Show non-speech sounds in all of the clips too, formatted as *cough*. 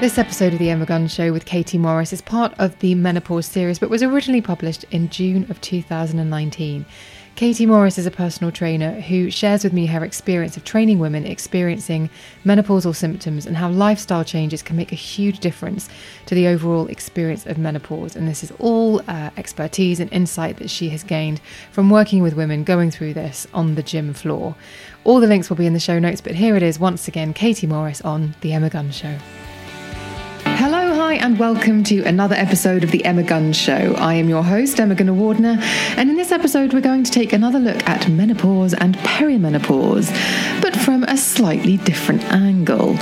This episode of The Emma Guns Show with Katie Morris is part of the Menopause series, but was originally published in June of 2019. Katie Morris is a personal trainer who shares with me her experience of training women experiencing menopausal symptoms and how lifestyle changes can make a huge difference to the overall experience of menopause. And this is all uh, expertise and insight that she has gained from working with women going through this on the gym floor. All the links will be in the show notes, but here it is once again Katie Morris on The Emma Guns Show. Hi, and welcome to another episode of The Emma Guns Show. I am your host, Emma Gunavardhana, and in this episode, we're going to take another look at menopause and perimenopause, but from a slightly different angle.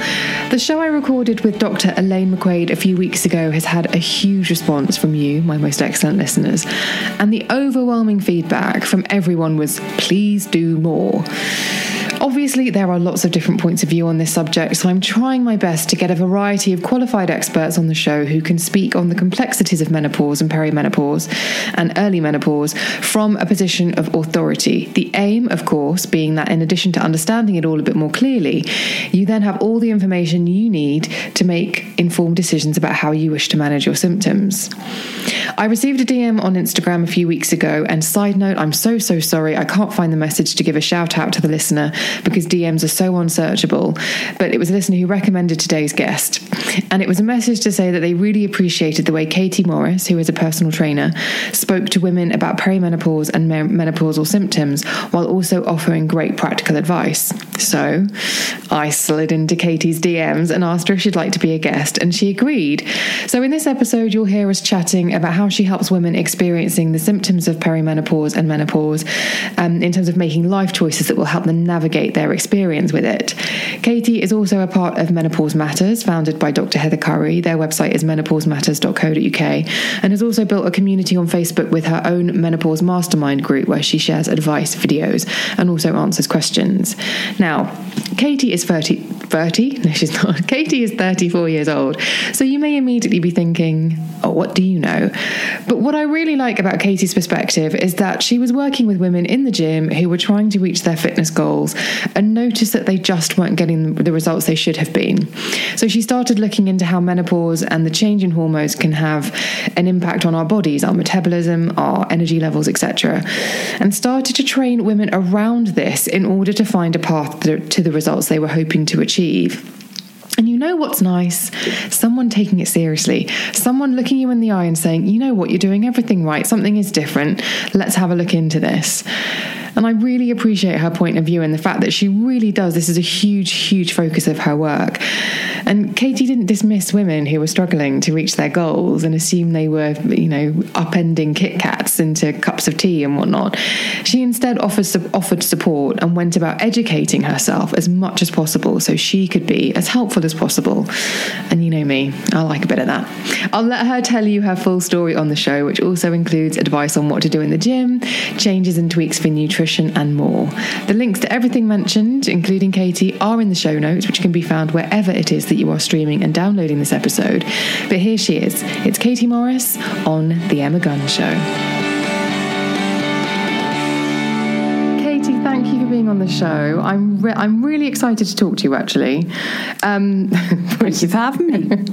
The show I recorded with Dr. Elaine McQuaid a few weeks ago has had a huge response from you, my most excellent listeners, and the overwhelming feedback from everyone was please do more. Obviously, there are lots of different points of view on this subject, so I'm trying my best to get a variety of qualified experts on the show who can speak on the complexities of menopause and perimenopause and early menopause from a position of authority. The aim, of course, being that in addition to understanding it all a bit more clearly, you then have all the information you need to make informed decisions about how you wish to manage your symptoms. I received a DM on Instagram a few weeks ago, and side note, I'm so, so sorry, I can't find the message to give a shout out to the listener because DMs are so unsearchable. But it was a listener who recommended today's guest. And it was a message to say that they really appreciated the way Katie Morris, who is a personal trainer, spoke to women about perimenopause and menopausal symptoms while also offering great practical advice. So I slid into Katie's DMs and asked her if she'd like to be a guest, and she agreed. So in this episode, you'll hear us chatting about how she helps women experiencing the symptoms of perimenopause and menopause um, in terms of making life choices that will help them navigate their experience with it. Katie is also a part of Menopause Matters, founded by Dr. Heather Currie. Their website is menopausematters.co.uk and has also built a community on Facebook with her own menopause mastermind group where she shares advice, videos, and also answers questions. Now, Katie is 30, 30? *laughs* No, she's not. Katie is 34 years old. So you may immediately be thinking, oh, what do you know? But what I really like about Katie's perspective is that she was working with women in the gym who were trying to reach their fitness goals and noticed that they just weren't getting the results they should have been. So she started looking into how menopause and the change in hormones can have an impact on our bodies, our metabolism, our energy levels, etc. And started to train women around this in order to find a path to the results they were hoping to achieve. And you know what's nice? Someone taking it seriously, someone looking you in the eye and saying, you know what, you're doing everything right, something is different, let's have a look into this. And I really appreciate her point of view and the fact that she really does. This is a huge, huge focus of her work. And Katie didn't dismiss women who were struggling to reach their goals and assume they were, you know, upending Kit Kats into cups of tea and whatnot. She instead offered, offered support and went about educating herself as much as possible so she could be as helpful as possible. And you know me, I like a bit of that. I'll let her tell you her full story on the show, which also includes advice on what to do in the gym, changes and tweaks for nutrition, and more. The links to everything mentioned, including Katie, are in the show notes, which can be found wherever it is that you are streaming and downloading this episode. But here she is. It's Katie Morris on The Emma Guns Show. Being on the show. I'm re- I'm really excited to talk to you. Actually, um, thank you for having me.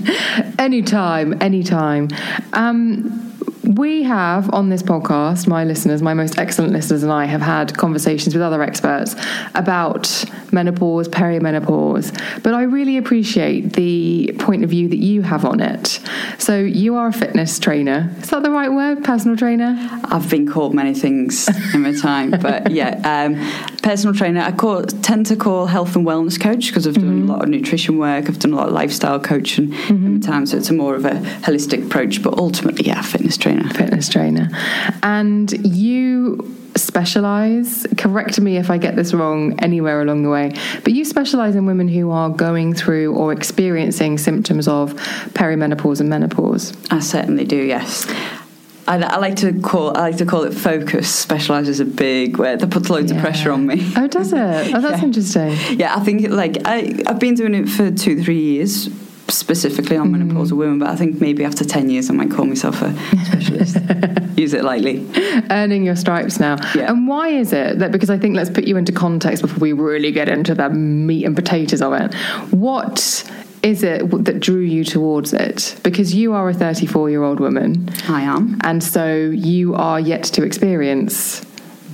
*laughs* anytime, anytime. Um, we have on this podcast, my listeners, my most excellent listeners, and I have had conversations with other experts about menopause, perimenopause, but I really appreciate the point of view that you have on it. So, you are a fitness trainer. Is that the right word? Personal trainer? I've been called many things in my time, but *laughs* yeah, um, personal trainer. I call, tend to call health and wellness coach because I've done mm-hmm. a lot of nutrition work, I've done a lot of lifestyle coaching mm-hmm. in my time, so it's a more of a holistic approach, but ultimately, yeah, fitness trainer. Fitness trainer. And you specialize correct me if i get this wrong anywhere along the way but you specialize in women who are going through or experiencing symptoms of perimenopause and menopause i certainly do yes I, I, like to call I like to call it focus. Specialize is a big word that puts loads yeah. of pressure on me. Oh, does it? Oh, that's *laughs* yeah. interesting. Yeah, I think like I, I've been doing it for two, three years specifically on mm. menopausal women, but I think maybe after 10 years I might call myself a specialist. *laughs* Use it lightly. Earning your stripes now. Yeah. And why is it that, because I think let's put you into context before we really get into the meat and potatoes of it. What is it that drew you towards it? Because you are a 34 year old woman. I am. And so you are yet to experience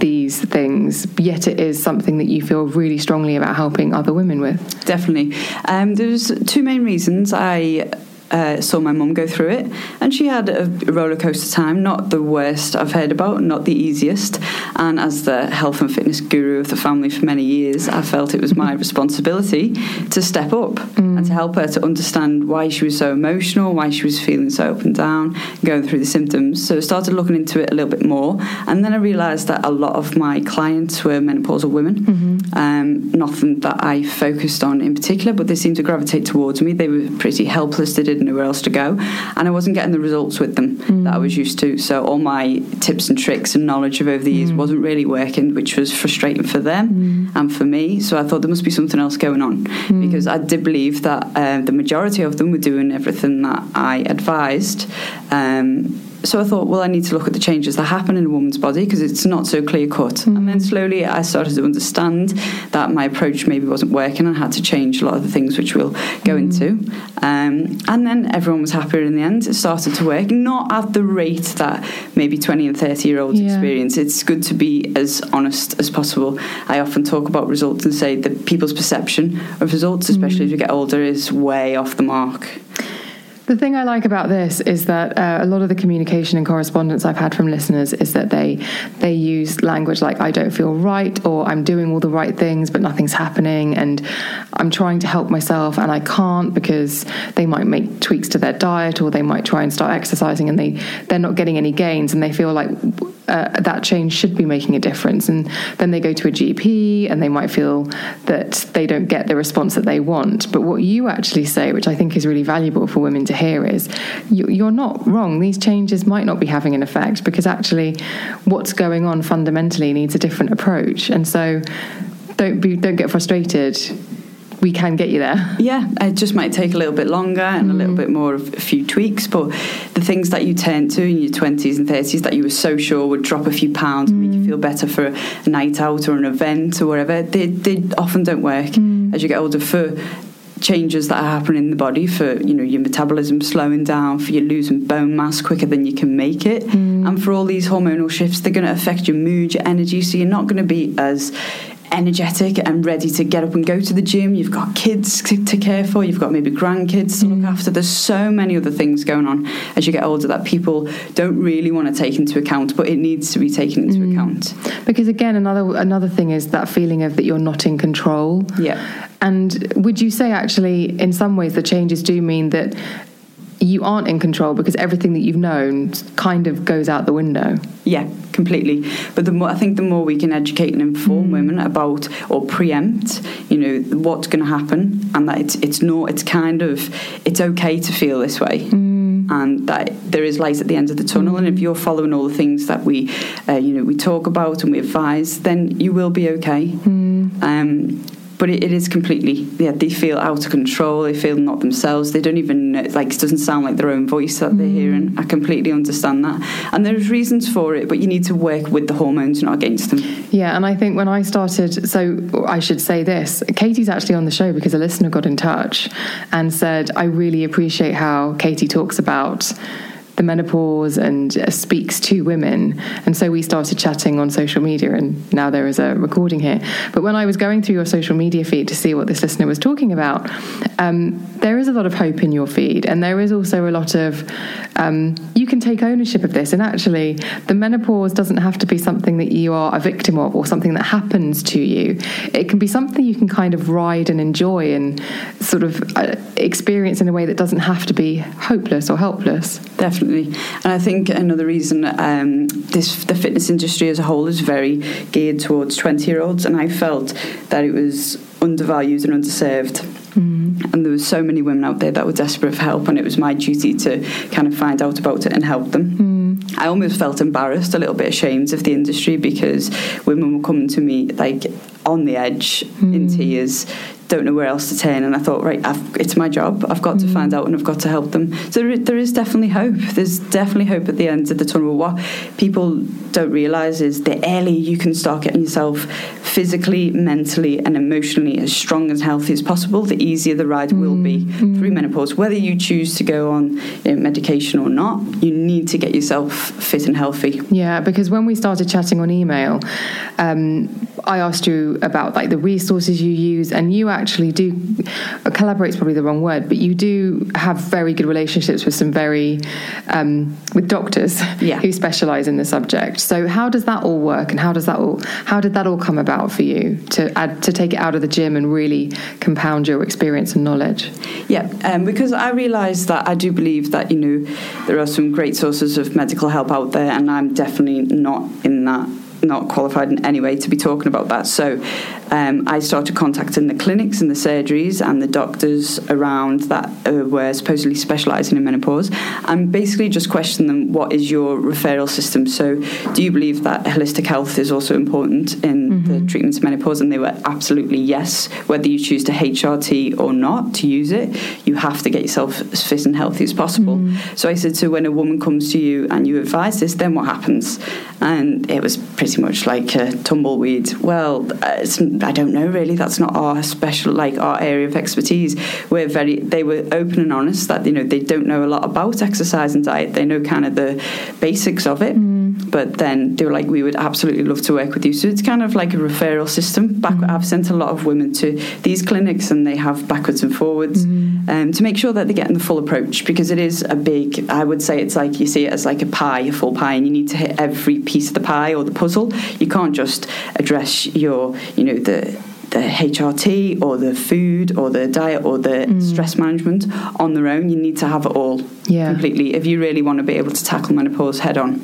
these things, yet it is something that you feel really strongly about helping other women with? Definitely. Um, there's two main reasons I uh, saw my mum go through it, and she had a roller coaster time. Not the worst I've heard about, not the easiest. And as the health and fitness guru of the family for many years, I felt it was my responsibility to step up mm. and to help her to understand why she was so emotional, why she was feeling so up and down, going through the symptoms. So I started looking into it a little bit more, and then I realised that a lot of my clients were menopausal women. Mm-hmm. Um, nothing that I focused on in particular, but they seemed to gravitate towards me. They were pretty helpless. They didn't didn't know where else to go. And I wasn't getting the results with them mm. that I was used to. So all my tips and tricks and knowledge of over the years mm. wasn't really working, which was frustrating for them mm. and for me. So I thought there must be something else going on mm. because I did believe that uh, the majority of them were doing everything that I advised. Um, so I thought, well, I need to look at the changes that happen in a woman's body because it's not so clear cut. Mm. And then slowly I started to understand that my approach maybe wasn't working and I had to change a lot of the things which we'll go mm. into. Um, and then everyone was happier in the end. It started to work, not at the rate that maybe 20 and 30 year olds yeah. experience. It's good to be as honest as possible. I often talk about results and say that people's perception of results, especially mm. as you get older, is way off the mark. The thing I like about this is that uh, a lot of the communication and correspondence I've had from listeners is that they they use language like "I don't feel right" or "I'm doing all the right things but nothing's happening," and "I'm trying to help myself and I can't" because they might make tweaks to their diet or they might try and start exercising and they they're not getting any gains and they feel like uh, that change should be making a difference. And then they go to a GP and they might feel that they don't get the response that they want. But what you actually say, which I think is really valuable for women to hear, is you're not wrong. These changes might not be having an effect because actually what's going on fundamentally needs a different approach. And so don't be don't get frustrated we can get you there. Yeah, it just might take a little bit longer and mm. a little mm. bit more of a few tweaks, but the things that you turn to in your 20s and 30s that you were so sure would drop a few pounds mm. and make you mm. feel better for a night out or an event or whatever, they, they often don't work mm. as you get older for changes that are happening in the body for you know your metabolism slowing down for you losing bone mass quicker than you can make it mm. and for all these hormonal shifts they're going to affect your mood your energy so you're not going to be as energetic and ready to get up and go to the gym. You've got kids to care for. You've got maybe grandkids to look mm. after. There's so many other things going on as you get older that people don't really want to take into account, but it needs to be taken into mm. account. Because again, another another thing is that feeling of that you're not in control. Yeah. And would you say actually, in some ways, the changes do mean that you aren't in control because everything that you've known kind of goes out the window. Yeah, completely. But the more I think, the more we can educate and inform mm. women about or preempt, you know, what's going to happen, and that it's it's not. It's kind of it's okay to feel this way. Mm. And that there is light at the end of the tunnel, mm. and if you're following all the things that we, uh, you know, we talk about and we advise, then you will be okay. Mm. Um, but it, it is completely yeah they feel out of control they feel not themselves they don't even know, like it doesn't sound like their own voice that they're mm. hearing. I completely understand that. And there's reasons for it but you need to work with the hormones not against them. Yeah and i think when i started so i should say this katie's actually on the show because a listener got in touch and said i really appreciate how katie talks about the menopause and uh, speaks to women. And so we started chatting on social media, and now there is a recording here. But when I was going through your social media feed to see what this listener was talking about, um, there is a lot of hope in your feed, and there is also a lot of um, you can take ownership of this. And actually, the menopause doesn't have to be something that you are a victim of or something that happens to you. It can be something you can kind of ride and enjoy and sort of uh, experience in a way that doesn't have to be hopeless or helpless. Definitely, and I think another reason um, this the fitness industry as a whole is very geared towards twenty year olds, and I felt that it was undervalued and underserved. Mm. And there were so many women out there that were desperate for help, and it was my duty to kind of find out about it and help them. Mm. I almost felt embarrassed, a little bit ashamed of the industry because women were coming to me like on the edge mm. in tears don't know where else to turn. And I thought, right, I've, it's my job. I've got mm. to find out and I've got to help them. So there, there is definitely hope. There's definitely hope at the end of the tunnel. What people don't realise is the earlier you can start getting yourself physically, mentally, and emotionally as strong and healthy as possible, the easier the ride mm. will be mm. through menopause. Whether you choose to go on you know, medication or not, you need to get yourself fit and healthy. Yeah, because when we started chatting on email, um, I asked you about like the resources you use, and you actually do collaborate is probably the wrong word, but you do have very good relationships with some very um, with doctors yeah. who specialize in the subject. So how does that all work, and how does that all how did that all come about for you to add to take it out of the gym and really compound your experience and knowledge? Yeah, um, because I realised that I do believe that you know there are some great sources of medical help out there, and I'm definitely not in that not qualified in any way to be talking about that. So um, I started contacting the clinics and the surgeries and the doctors around that uh, were supposedly specialising in menopause and basically just questioned them what is your referral system? So, do you believe that holistic health is also important in mm-hmm. the treatment of menopause? And they were absolutely yes. Whether you choose to HRT or not to use it, you have to get yourself as fit and healthy as possible. Mm-hmm. So, I said, so when a woman comes to you and you advise this, then what happens? And it was pretty much like a tumbleweed. Well, uh, I don't know really. That's not our special, like our area of expertise. We're very. They were open and honest that you know they don't know a lot about exercise and diet. They know kind of the basics of it. Mm. But then they were like, we would absolutely love to work with you. So it's kind of like a referral system. Back, mm. I've sent a lot of women to these clinics, and they have backwards and forwards mm. um, to make sure that they're getting the full approach because it is a big. I would say it's like you see it as like a pie, a full pie, and you need to hit every piece of the pie or the puzzle. You can't just address your, you know, the the HRT or the food or the diet or the mm. stress management on their own. You need to have it all yeah. completely if you really want to be able to tackle menopause head on.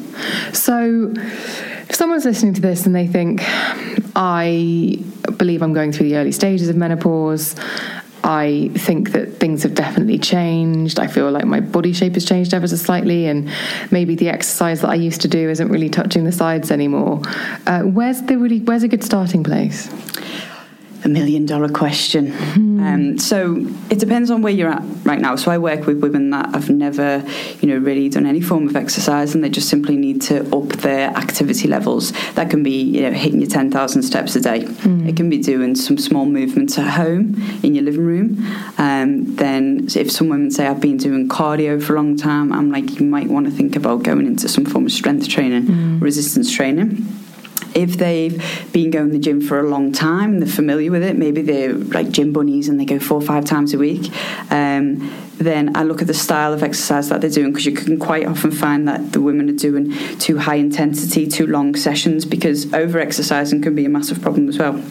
So, if someone's listening to this and they think, I believe I'm going through the early stages of menopause, I think that things have definitely changed. I feel like my body shape has changed ever so slightly, and maybe the exercise that I used to do isn't really touching the sides anymore. Uh, where's the really where's a good starting place? A million dollar question. Mm. Um, so it depends on where you're at right now. So I work with women that have never, you know, really done any form of exercise, and they just simply need to up their activity levels. That can be, you know, hitting your ten thousand steps a day. Mm. It can be doing some small movements at home in your living room. Um, then, if some women say I've been doing cardio for a long time, I'm like, you might want to think about going into some form of strength training, mm. resistance training if they've been going to the gym for a long time and they're familiar with it, maybe they're like gym bunnies and they go four or five times a week, um, then I look at the style of exercise that they're doing because you can quite often find that the women are doing too high intensity, too long sessions because over exercising can be a massive problem as well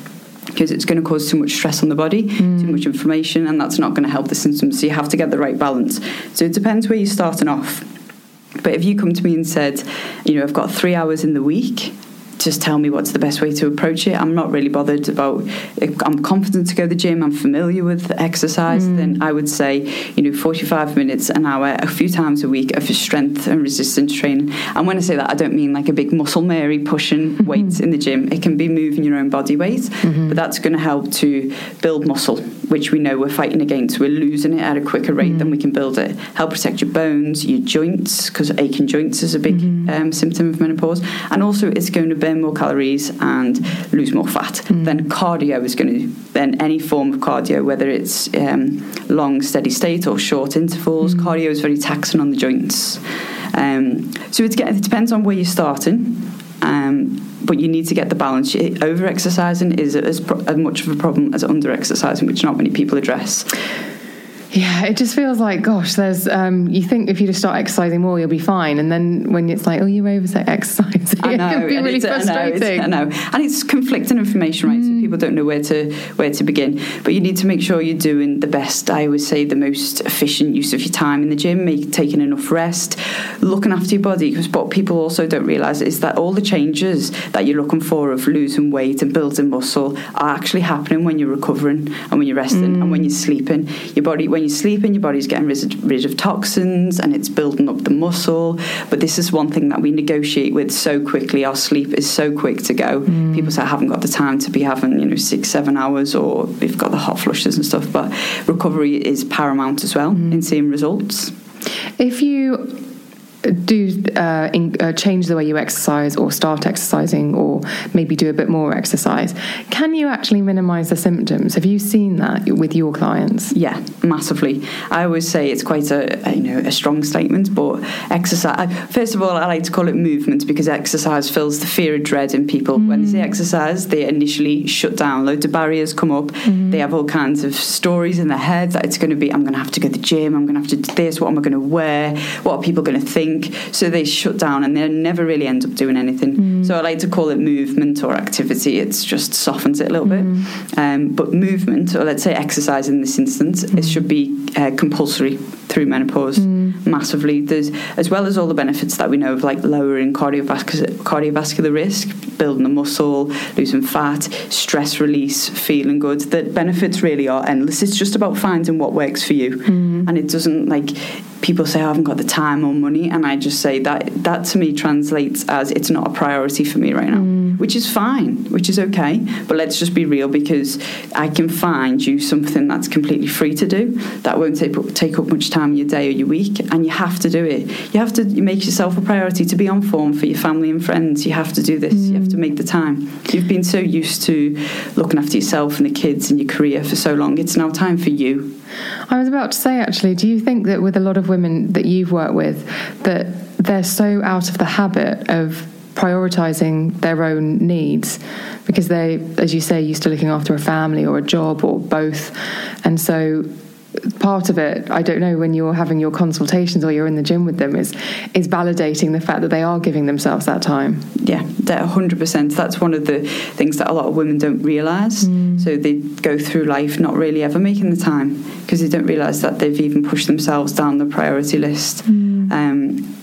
because it's going to cause too much stress on the body, mm. too much inflammation, and that's not going to help the symptoms. So you have to get the right balance. So it depends where you're starting off. But if you come to me and said, you know, I've got three hours in the week just tell me what's the best way to approach it. I'm not really bothered about. I'm confident to go to the gym. I'm familiar with exercise. Mm. Then I would say, you know, 45 minutes an hour, a few times a week of strength and resistance training. And when I say that, I don't mean like a big muscle Mary pushing mm-hmm. weights in the gym. It can be moving your own body weight, mm-hmm. but that's going to help to build muscle, which we know we're fighting against. We're losing it at a quicker rate mm. than we can build it. Help protect your bones, your joints, because aching joints is a big mm-hmm. um, symptom of menopause, and also it's going to burn more calories and lose more fat. Mm. Then cardio is going to, then any form of cardio, whether it's um, long steady state or short intervals, mm. cardio is very taxing on the joints. Um, so it's, it depends on where you're starting. Um, but you need to get the balance. Over exercising is as, as much of a problem as under exercising, which not many people address. Yeah, it just feels like, gosh, there's. Um, you think if you just start exercising more, you'll be fine, and then when it's like, oh, you over exercising, I know, it can be really frustrating. I know, I know, and it's conflicting information, right? Mm. So people don't know where to where to begin. But you need to make sure you're doing the best. I always say the most efficient use of your time in the gym, make, taking enough rest, looking after your body. Because what people also don't realise is that all the changes that you're looking for of losing weight and building muscle are actually happening when you're recovering and when you're resting mm. and when you're sleeping. Your body when you're sleeping, your body's getting rid of toxins and it's building up the muscle. But this is one thing that we negotiate with so quickly. Our sleep is so quick to go. Mm. People say, I haven't got the time to be having, you know, six, seven hours or we've got the hot flushes and stuff. But recovery is paramount as well mm. in seeing results. If you do uh, in, uh, change the way you exercise or start exercising or maybe do a bit more exercise, can you actually minimize the symptoms? Have you seen that with your clients? Yeah, massively. I always say it's quite a, you know a strong statement, but exercise. First of all, I like to call it movement because exercise fills the fear of dread in people. Mm. When they say mm. exercise, they initially shut down. Loads of barriers come up. Mm. They have all kinds of stories in their head that it's going to be. I'm going to have to go to the gym. I'm going to have to do this. What am I going to wear? What are people going to think? Think. So they shut down and they never really end up doing anything. Mm. So I like to call it movement or activity. It's just softens it a little mm. bit. Um, but movement, or let's say exercise in this instance, mm. it should be uh, compulsory through menopause mm. massively. There's as well as all the benefits that we know of, like lowering cardiovascular cardiovascular risk, building the muscle, losing fat, stress release, feeling good. The benefits really are endless. It's just about finding what works for you, mm. and it doesn't like people say oh, I haven't got the time or money, and I just say that that to me translates as it's not a priority for me right now, mm. which is fine, which is okay. But let's just be real because I can find you something that's completely free to do that won't take up, take up much time in your day or your week, and you have to do it. You have to make yourself a priority to be on form for your family and friends. You have to do this. Mm. You have to make the time. You've been so used to looking after yourself and the kids and your career for so long. It's now time for you. I was about to say, actually, do you think that with a lot of women that you've worked with, that they're so out of the habit of prioritizing their own needs? Because they, as you say, used to looking after a family or a job or both, and so part of it i don't know when you're having your consultations or you're in the gym with them is is validating the fact that they are giving themselves that time yeah that 100% that's one of the things that a lot of women don't realize mm. so they go through life not really ever making the time because they don't realize that they've even pushed themselves down the priority list mm. um,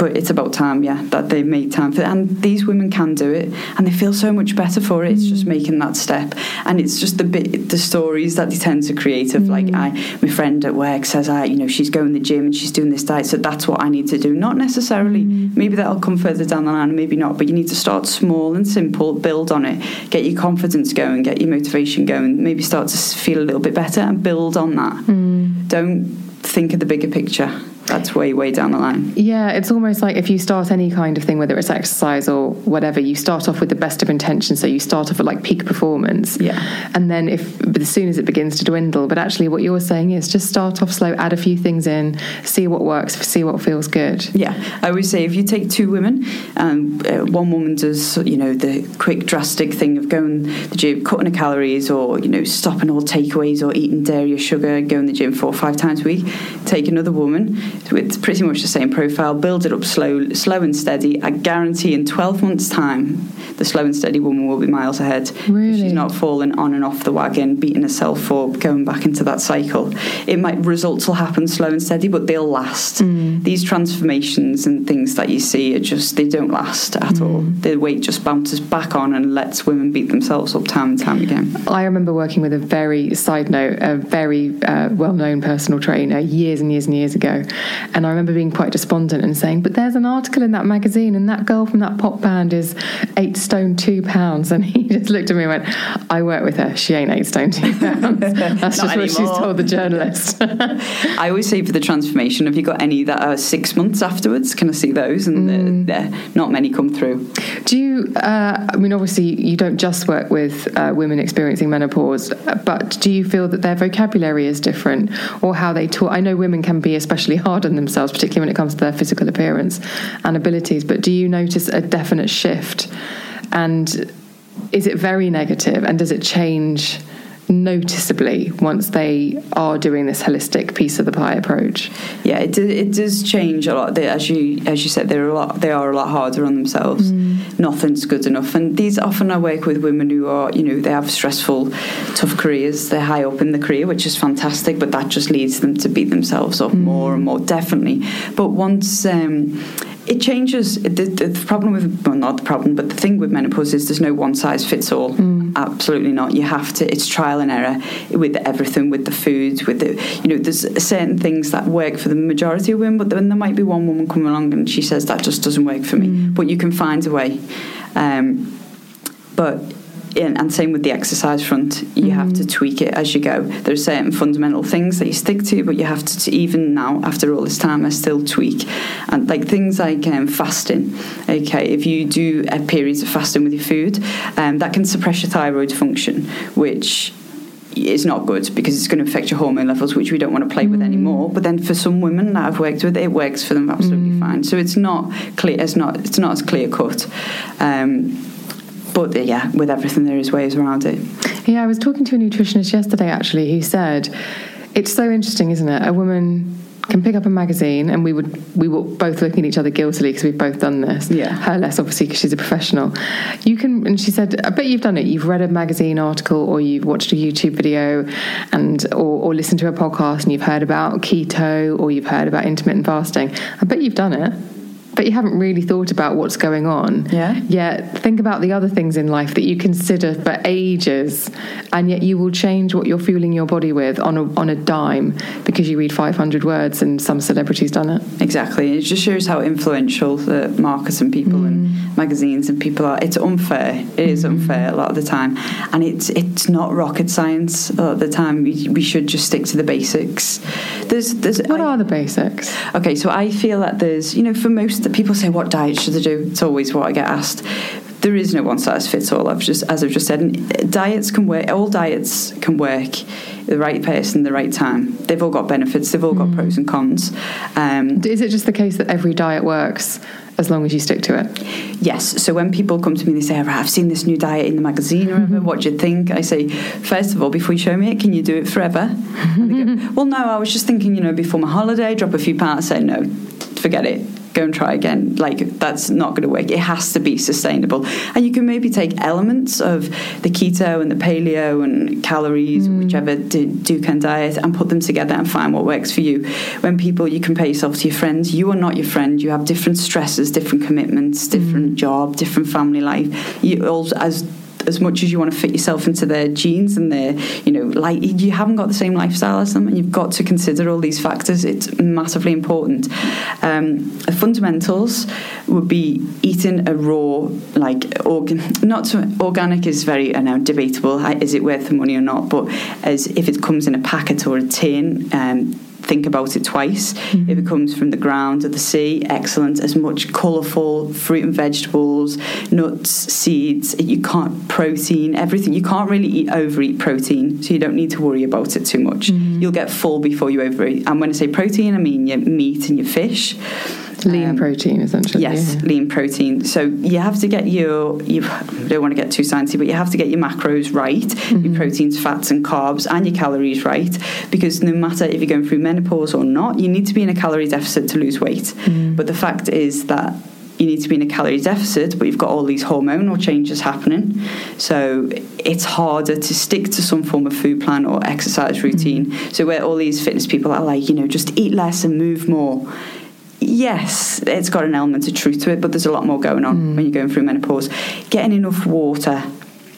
but it's about time, yeah, that they make time for it. And these women can do it, and they feel so much better for it. It's just mm. making that step, and it's just the bit, the stories that they tend to create of mm. like, I, my friend at work says, I, you know, she's going to the gym and she's doing this diet, so that's what I need to do. Not necessarily. Mm. Maybe that'll come further down the line, maybe not. But you need to start small and simple, build on it, get your confidence going, get your motivation going. Maybe start to feel a little bit better and build on that. Mm. Don't think of the bigger picture that's way way down the line. Yeah it's almost like if you start any kind of thing whether it's exercise or whatever you start off with the best of intentions so you start off at like peak performance. Yeah. And then if as soon as it begins to dwindle but actually what you're saying is just start off slow add a few things in see what works see what feels good. Yeah. I would say if you take two women and um, uh, one woman does you know the quick drastic thing of going the gym cutting her calories or you know stopping all takeaways or eating dairy or sugar going to the gym four or five times a week. Take another woman with pretty much the same profile, build it up slow, slow and steady. I guarantee in 12 months' time, the slow and steady woman will be miles ahead. Really? She's not falling on and off the wagon, beating herself up, going back into that cycle. It might results will happen slow and steady, but they'll last. Mm. These transformations and things that you see are just they don't last at mm. all. The weight just bounces back on and lets women beat themselves up time and time again. I remember working with a very side note, a very uh, well-known personal trainer years and years and years ago, and I remember being quite despondent and saying, But there's an article in that magazine, and that girl from that pop band is eight stone two pounds. And he *laughs* just looked at me and went, I work with her. She ain't eight stone two pounds. *laughs* That's just what she's told the journalist. *laughs* I always say for the transformation, have you got any that are six months afterwards? Can I see those? And mm. not many come through. Do you, uh, I mean, obviously, you don't just work with uh, women experiencing menopause, but do you feel that their vocabulary is different or how they talk? I know women can be especially hard hard on themselves, particularly when it comes to their physical appearance and abilities. But do you notice a definite shift? And is it very negative? And does it change? Noticeably once they are doing this holistic piece of the pie approach. Yeah, it, do, it does change a lot. They, as you as you said, they're a lot. They are a lot harder on themselves. Mm. Nothing's good enough. And these often I work with women who are, you know, they have stressful, tough careers. They're high up in the career, which is fantastic. But that just leads them to beat themselves up mm. more and more, definitely. But once um, it changes. The, the, problem with well, not the problem, but the thing with menopause is there's no one size fits all. Mm. Absolutely not. You have to. It's trial and error with everything, with the foods, with the you know. There's certain things that work for the majority of women, but then there might be one woman coming along and she says that just doesn't work for me. Mm. But you can find a way. Um, but and same with the exercise front you mm. have to tweak it as you go there are certain fundamental things that you stick to but you have to, to even now after all this time I still tweak and like things like um, fasting okay if you do a periods of fasting with your food um, that can suppress your thyroid function which is not good because it's going to affect your hormone levels, which we don't want to play mm. with anymore. But then for some women that I've worked with, it works for them absolutely mm. fine. So it's not clear. It's not. It's not as clear cut. Um, but yeah, with everything, there is ways around it. Yeah, I was talking to a nutritionist yesterday actually who said it's so interesting, isn't it? A woman can pick up a magazine and we would we were both looking at each other guiltily because we've both done this. Yeah. Her less obviously because she's a professional. You can and she said i bet you've done it. You've read a magazine article or you've watched a youtube video and or, or listened to a podcast and you've heard about keto or you've heard about intermittent fasting. I bet you've done it but you haven't really thought about what's going on. Yeah. Yet think about the other things in life that you consider for ages, and yet you will change what you're fueling your body with on a, on a dime because you read 500 words and some celebrity's done it. Exactly. It just shows how influential the markets and people mm. and magazines and people are. It's unfair. It is mm. unfair a lot of the time, and it's it's not rocket science a lot of the time. We, we should just stick to the basics. There's there's what I, are the basics? Okay, so I feel that there's you know for most people say, "What diet should I do?" It's always what I get asked. There is no one size fits all. I've just, as I've just said, and diets can work. All diets can work. The right person, the right time. They've all got benefits. They've all got mm. pros and cons. Um, is it just the case that every diet works as long as you stick to it? Yes. So when people come to me, they say, I've seen this new diet in the magazine or whatever. Mm-hmm. What do you think? I say, first of all, before you show me it, can you do it forever? *laughs* go, well, no, I was just thinking, you know, before my holiday, drop a few pounds. Say, no, forget it go and try again. Like that's not going to work. It has to be sustainable. And you can maybe take elements of the keto and the paleo and calories, mm. whichever Dukan diet, and put them together and find what works for you. When people, you compare yourself to your friends. You are not your friend. You have different stresses, different commitments, different mm. job, different family life. You all as as much as you want to fit yourself into their jeans and their, you know, like you haven't got the same lifestyle as them, and you've got to consider all these factors. It's massively important. Um, the fundamentals would be eating a raw, like organ, not so, organic is very uh, now debatable. Is it worth the money or not? But as if it comes in a packet or a tin. Um, think about it twice. Mm-hmm. If it comes from the ground or the sea, excellent. As much colourful fruit and vegetables, nuts, seeds. You can't protein everything. You can't really eat overeat protein, so you don't need to worry about it too much. Mm-hmm. You'll get full before you overeat. And when I say protein, I mean your meat and your fish. Lean um, protein, essentially. Yes, yeah. lean protein. So you have to get your, you don't want to get too sciencey, but you have to get your macros right, mm-hmm. your proteins, fats, and carbs, and your calories right. Because no matter if you're going through menopause or not, you need to be in a calorie deficit to lose weight. Mm-hmm. But the fact is that you need to be in a calorie deficit, but you've got all these hormonal changes happening. So it's harder to stick to some form of food plan or exercise routine. Mm-hmm. So where all these fitness people are like, you know, just eat less and move more yes, it's got an element of truth to it, but there's a lot more going on mm. when you're going through menopause. Getting enough water,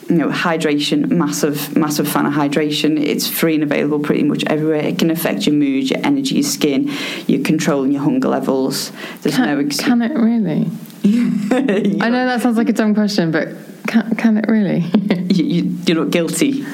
you know, hydration, massive, massive fan of hydration. It's free and available pretty much everywhere. It can affect your mood, your energy, your skin, your control and your hunger levels. There's can, no ex- can it really? *laughs* I know that sounds like a dumb question, but can, can it really? *laughs* you, you, you look guilty.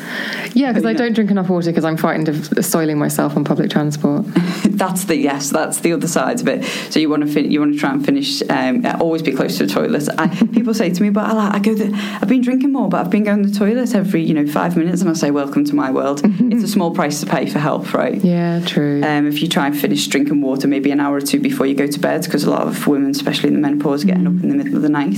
Yeah, because I don't drink enough water because I'm frightened of soiling myself on public transport. *laughs* that's the yes, that's the other side of it. So you want to fin- you want to try and finish. Um, always be close to the toilet. I, people say to me, "But I, I go. The, I've been drinking more, but I've been going to the toilet every you know five minutes." And I say, "Welcome to my world. *laughs* it's a small price to pay for help, right?" Yeah, true. Um, if you try and finish drinking water maybe an hour or two before you go to bed, because a lot of women, especially in the menopause, getting up in the middle of the night,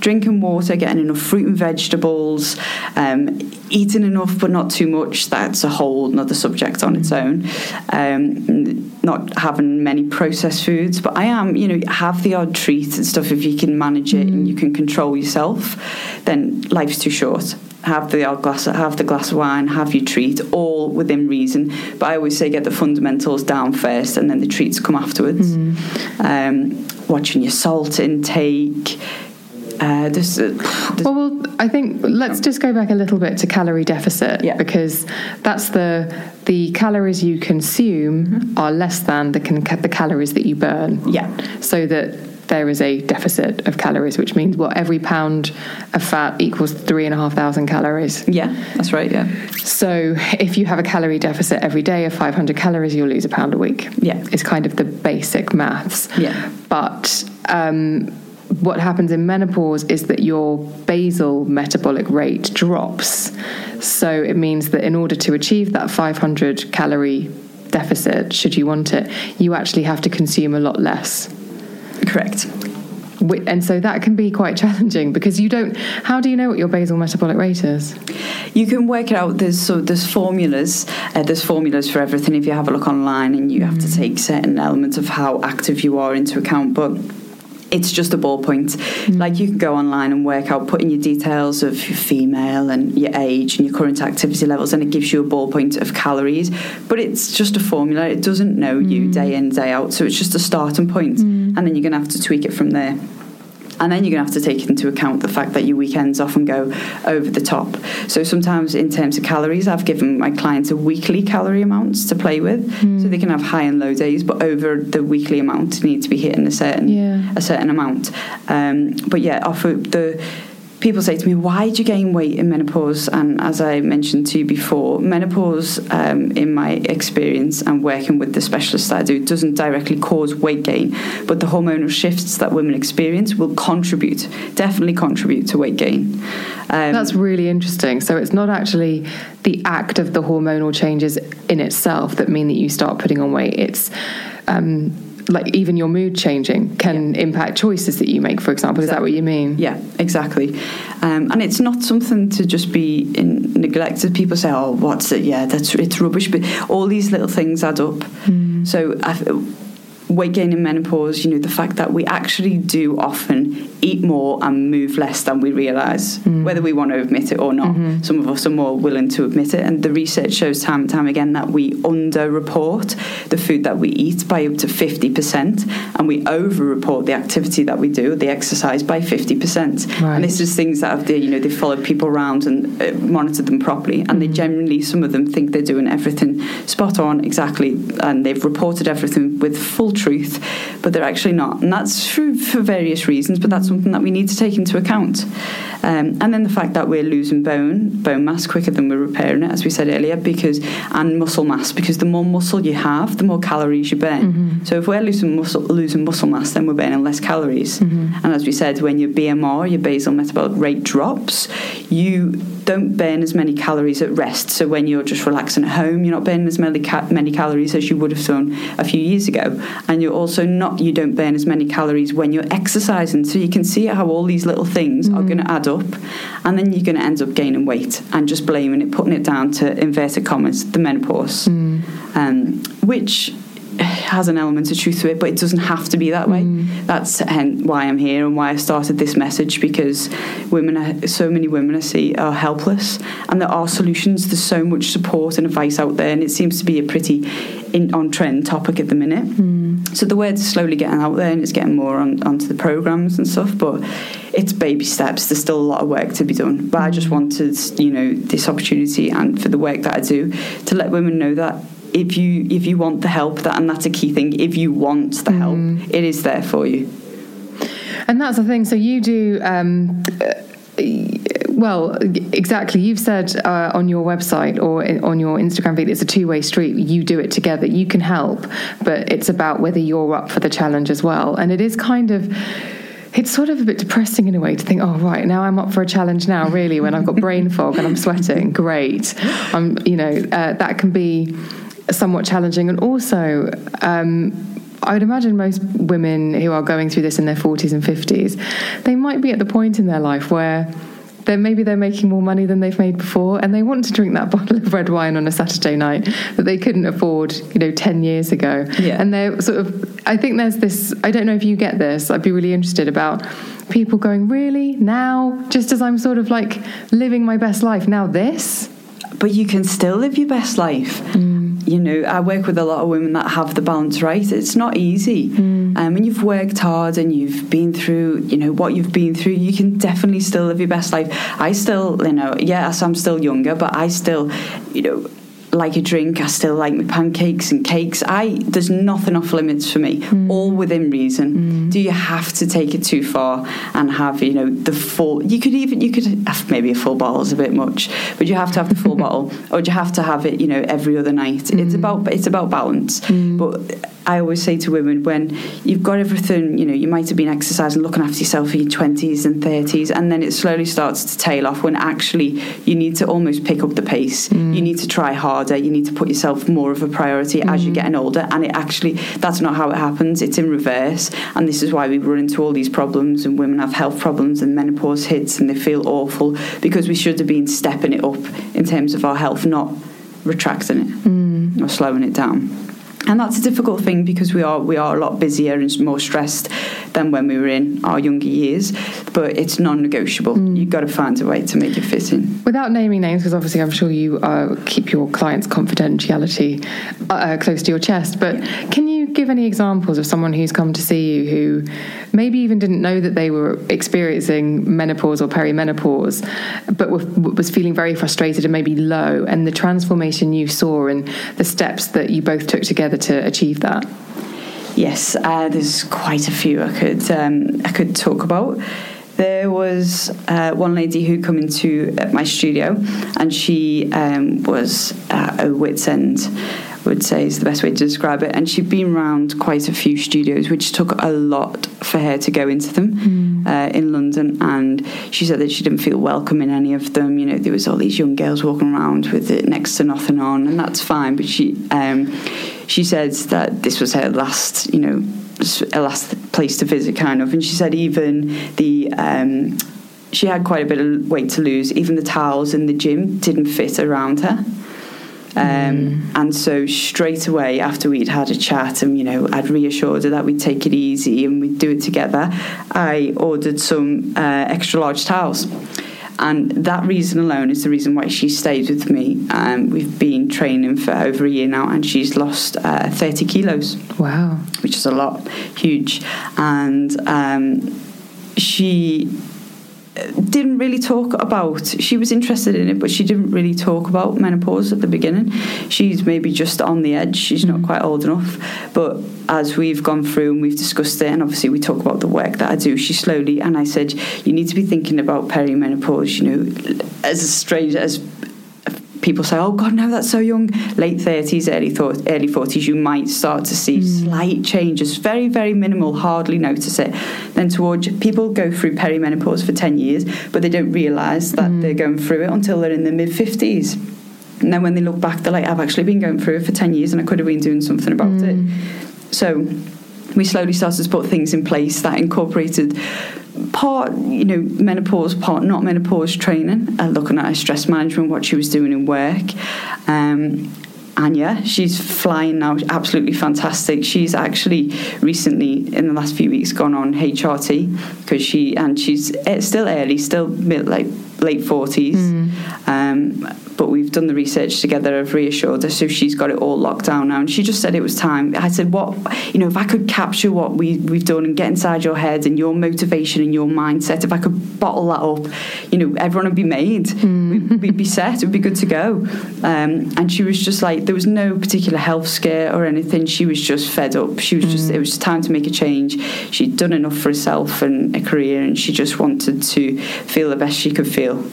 drinking water, getting enough fruit and vegetables, um, eating enough but not too much. That's a whole another subject on its own. Um, not having many processed foods, but I am, you know, have the odd treat and stuff if you can manage it and you can control yourself. Then life's too short have the odd glass, have the glass of wine, have your treat, all within reason. But I always say get the fundamentals down first, and then the treats come afterwards. Mm. Um, watching your salt intake. Uh, there's, uh, there's well, I think let's just go back a little bit to calorie deficit yeah. because that's the the calories you consume mm-hmm. are less than the the calories that you burn. Yeah. So that there is a deficit of calories, which means what every pound of fat equals three and a half thousand calories. Yeah, that's right. Yeah. So if you have a calorie deficit every day of 500 calories, you'll lose a pound a week. Yeah, it's kind of the basic maths. Yeah, but. Um, what happens in menopause is that your basal metabolic rate drops. So it means that in order to achieve that 500 calorie deficit, should you want it, you actually have to consume a lot less. Correct. And so that can be quite challenging because you don't. How do you know what your basal metabolic rate is? You can work it out. There's so there's formulas. Uh, there's formulas for everything. If you have a look online, and you have to take certain elements of how active you are into account, but it's just a ballpoint. Mm. Like you can go online and work out, put in your details of your female and your age and your current activity levels, and it gives you a ballpoint of calories. But it's just a formula. It doesn't know mm. you day in day out, so it's just a starting point, mm. and then you're going to have to tweak it from there. And then you're going to have to take into account the fact that your weekends often go over the top. So sometimes, in terms of calories, I've given my clients a weekly calorie amounts to play with, mm. so they can have high and low days. But over the weekly amount, you need to be hitting a certain yeah. a certain amount. Um, but yeah, off the people say to me, why do you gain weight in menopause? And as I mentioned to you before, menopause, um, in my experience and working with the specialists I do, doesn't directly cause weight gain, but the hormonal shifts that women experience will contribute, definitely contribute to weight gain. Um, That's really interesting. So it's not actually the act of the hormonal changes in itself that mean that you start putting on weight. It's um, like even your mood changing can yeah. impact choices that you make for example exactly. is that what you mean yeah exactly um, and it's not something to just be in neglected people say oh what's it yeah that's it's rubbish but all these little things add up mm. so I've, weight gain in menopause, you know, the fact that we actually do often eat more and move less than we realise, mm. whether we want to admit it or not. Mm-hmm. Some of us are more willing to admit it. And the research shows time and time again that we underreport the food that we eat by up to 50%, and we overreport the activity that we do, the exercise, by 50%. Right. And this is things that have, the, you know, they followed people around and uh, monitored them properly. And mm-hmm. they generally, some of them think they're doing everything spot on, exactly, and they've reported everything with full truth, but they're actually not. And that's true for various reasons, but that's something that we need to take into account. Um, and then the fact that we're losing bone, bone mass quicker than we're repairing it, as we said earlier, because and muscle mass, because the more muscle you have, the more calories you burn. Mm-hmm. So if we're losing muscle, losing muscle mass, then we're burning less calories. Mm-hmm. And as we said, when your BMR, your basal metabolic rate drops, you don't burn as many calories at rest. So when you're just relaxing at home, you're not burning as many, ca- many calories as you would have done a few years ago. And you're also not, you don't burn as many calories when you're exercising. So you can see how all these little things mm. are going to add up. And then you're going to end up gaining weight and just blaming it, putting it down to inverted commas, the menopause, mm. um, which has an element of truth to it, but it doesn't have to be that way. Mm. That's why I'm here and why I started this message because women, are, so many women I see are helpless, and there are solutions. There's so much support and advice out there, and it seems to be a pretty in, on trend topic at the minute. Mm. So the word's slowly getting out there, and it's getting more on, onto the programs and stuff, but it's baby steps. There's still a lot of work to be done. But I just mm. wanted, you know, this opportunity and for the work that I do to let women know that if you if you want the help that and that's a key thing if you want the help mm. it is there for you and that's the thing so you do um, well, exactly. You've said uh, on your website or on your Instagram feed, it's a two way street. You do it together. You can help, but it's about whether you're up for the challenge as well. And it is kind of it's sort of a bit depressing in a way to think, oh right, now I'm up for a challenge now. Really, when I've got brain fog and I'm sweating, great. I'm, you know, uh, that can be somewhat challenging, and also. Um, I would imagine most women who are going through this in their 40s and 50s, they might be at the point in their life where they're, maybe they're making more money than they've made before, and they want to drink that *laughs* bottle of red wine on a Saturday night that they couldn't afford, you know, ten years ago. Yeah. And they're sort of. I think there's this. I don't know if you get this. I'd be really interested about people going, really now, just as I'm sort of like living my best life now. This but you can still live your best life. Mm. You know, I work with a lot of women that have the balance right. It's not easy. Mm. Um, when you've worked hard and you've been through, you know, what you've been through, you can definitely still live your best life. I still, you know, yes, I'm still younger, but I still, you know, like a drink. I still like my pancakes and cakes. I there's nothing off limits for me. Mm. All within reason. Mm. Do you have to take it too far and have you know the full? You could even you could have maybe a full bottle is a bit much, but you have to have the full *laughs* bottle, or do you have to have it you know every other night? Mm. It's about it's about balance. Mm. But I always say to women when you've got everything, you know, you might have been exercising, looking after yourself in your 20s and 30s, and then it slowly starts to tail off when actually you need to almost pick up the pace. Mm. You need to try harder. You need to put yourself more of a priority mm. as you're getting older. And it actually, that's not how it happens. It's in reverse. And this is why we run into all these problems, and women have health problems, and menopause hits, and they feel awful because we should have been stepping it up in terms of our health, not retracting it mm. or slowing it down and that's a difficult thing because we are we are a lot busier and more stressed than when we were in our younger years but it's non-negotiable mm. you've got to find a way to make it fit in without naming names because obviously i'm sure you uh, keep your clients confidentiality uh, close to your chest but can you give any examples of someone who's come to see you who maybe even didn't know that they were experiencing menopause or perimenopause, but was feeling very frustrated and maybe low, and the transformation you saw and the steps that you both took together to achieve that? Yes, uh, there's quite a few I could um, I could talk about. There was uh, one lady who come into my studio, and she um, was uh, a wit's end would say is the best way to describe it. And she'd been around quite a few studios, which took a lot for her to go into them mm. uh, in London. And she said that she didn't feel welcome in any of them. You know, there was all these young girls walking around with it next to nothing on, and that's fine. But she um, she said that this was her last, you know, a last place to visit, kind of. And she said even the um, she had quite a bit of weight to lose. Even the towels in the gym didn't fit around her. Um, mm. And so straight away after we'd had a chat and you know I'd reassured her that we'd take it easy and we'd do it together, I ordered some uh, extra large towels. And that reason alone is the reason why she stayed with me. Um, we've been training for over a year now, and she's lost uh, 30 kilos. Wow. Which is a lot, huge. And um, she didn't really talk about she was interested in it but she didn't really talk about menopause at the beginning she's maybe just on the edge she's mm-hmm. not quite old enough but as we've gone through and we've discussed it and obviously we talk about the work that I do she slowly and I said you need to be thinking about perimenopause you know as strange as people say, "Oh God, no, that's so young." Late thirties, early thought, early forties, you might start to see mm. slight changes, very very minimal, hardly notice it. Then towards people go through perimenopause for ten years, but they don't realise that mm. they're going through it until they're in their mid fifties. And then when they look back, they're like, "I've actually been going through it for ten years, and I could have been doing something about mm. it." So we slowly started to put things in place that incorporated part, you know, menopause, part not menopause training, uh, looking at her stress management, what she was doing in work. Um, and yeah, she's flying now, absolutely fantastic. She's actually recently, in the last few weeks, gone on HRT because she and she's eh, still early, still like late forties. Mm. Um, but we've done the research together. I've reassured her, so she's got it all locked down now. And she just said it was time. I said, "What you know, if I could capture what we we've done and get inside your head and your motivation and your mindset, if I could bottle that up, you know, everyone would be made. Mm. We'd, we'd be set. We'd be good to go. Um, and she was just like, there was no particular health scare or anything. She was just fed up. She was just, it was time to make a change. She'd done enough for herself and a career, and she just wanted to feel the best she could feel.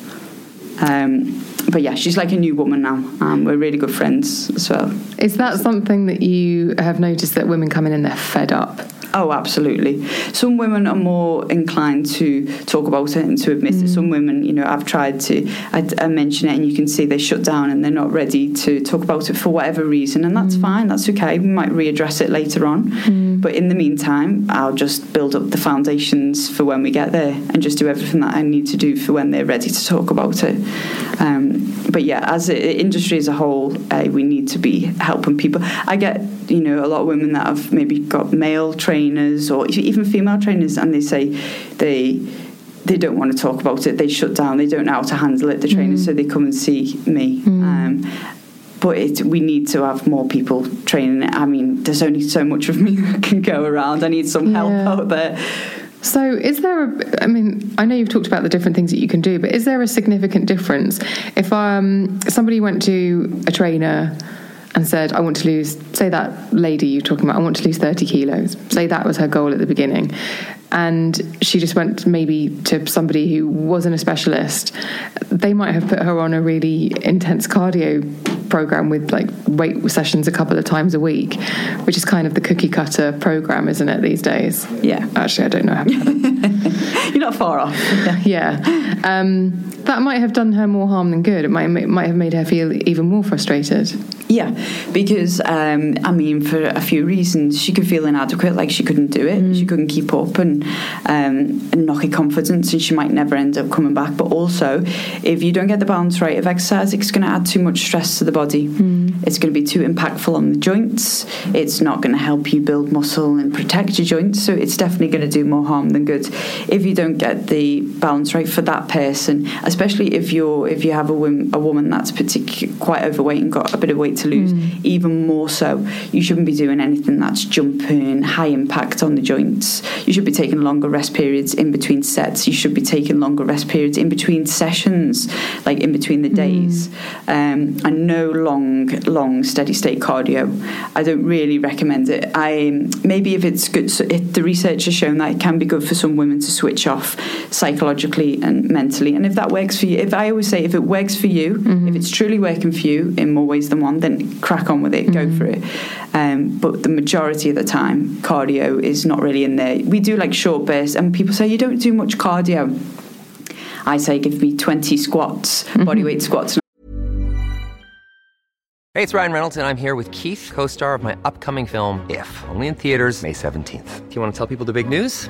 Um, but yeah, she's like a new woman now. Um, we're really good friends as well. Is that something that you have noticed that women come in and they're fed up? Oh, absolutely. Some women are more inclined to talk about it and to admit it. Some women, you know, I've tried to I, I mention it, and you can see they shut down and they're not ready to talk about it for whatever reason, and that's fine. That's okay. We might readdress it later on, but in the meantime, I'll just build up the foundations for when we get there, and just do everything that I need to do for when they're ready to talk about it. Um, but yeah, as an industry as a whole, uh, we need to be helping people. I get you know a lot of women that have maybe got male trainers or even female trainers, and they say they they don't want to talk about it. They shut down. They don't know how to handle it. The trainers, so they come and see me. Um, but it, we need to have more people training it. I mean, there's only so much of me *laughs* that can go around. I need some help Yeah. out there. So, is there a, I mean, I know you've talked about the different things that you can do, but is there a significant difference? If um, somebody went to a trainer and said, I want to lose, say that lady you're talking about, I want to lose 30 kilos, say that was her goal at the beginning, and she just went maybe to somebody who wasn't a specialist, they might have put her on a really intense cardio program with like weight sessions a couple of times a week, which is kind of the cookie cutter program, isn't it, these days? Yeah. Actually, I don't know how *laughs* You're not far off. *laughs* yeah. Um, that might have done her more harm than good. It might, it might have made her feel even more frustrated. Yeah, because um, I mean, for a few reasons, she could feel inadequate, like she couldn't do it, she couldn't keep up, and, um, and knock her confidence, and she might never end up coming back. But also, if you don't get the balance right of exercise, it's going to add too much stress to the body. It's going to be too impactful on the joints. It's not going to help you build muscle and protect your joints. So it's definitely going to do more harm than good if you don't get the balance right for that person. Especially if you're if you have a woman a woman that's particularly quite overweight and got a bit of weight to lose, even more so. You shouldn't be doing anything that's jumping, high impact on the joints. You should be taking longer rest periods in between sets. You should be taking longer rest periods in between sessions, like in between the days. Um, and no long, long steady state cardio. I don't really recommend it. I maybe if it's good, so if the research has shown that it can be good for some women to switch off psychologically and mentally. And if that works for you, if I always say if it works for you, if it's truly working for you in more ways than one, then crack on with it, go for it. Um, but the majority of the time, cardio is not really in there. We do like short bursts, and people say you don't do much cardio. I say give me 20 squats, mm-hmm. bodyweight squats. Hey, it's Ryan Reynolds, and I'm here with Keith, co star of my upcoming film, If, only in theaters, May 17th. Do you want to tell people the big news?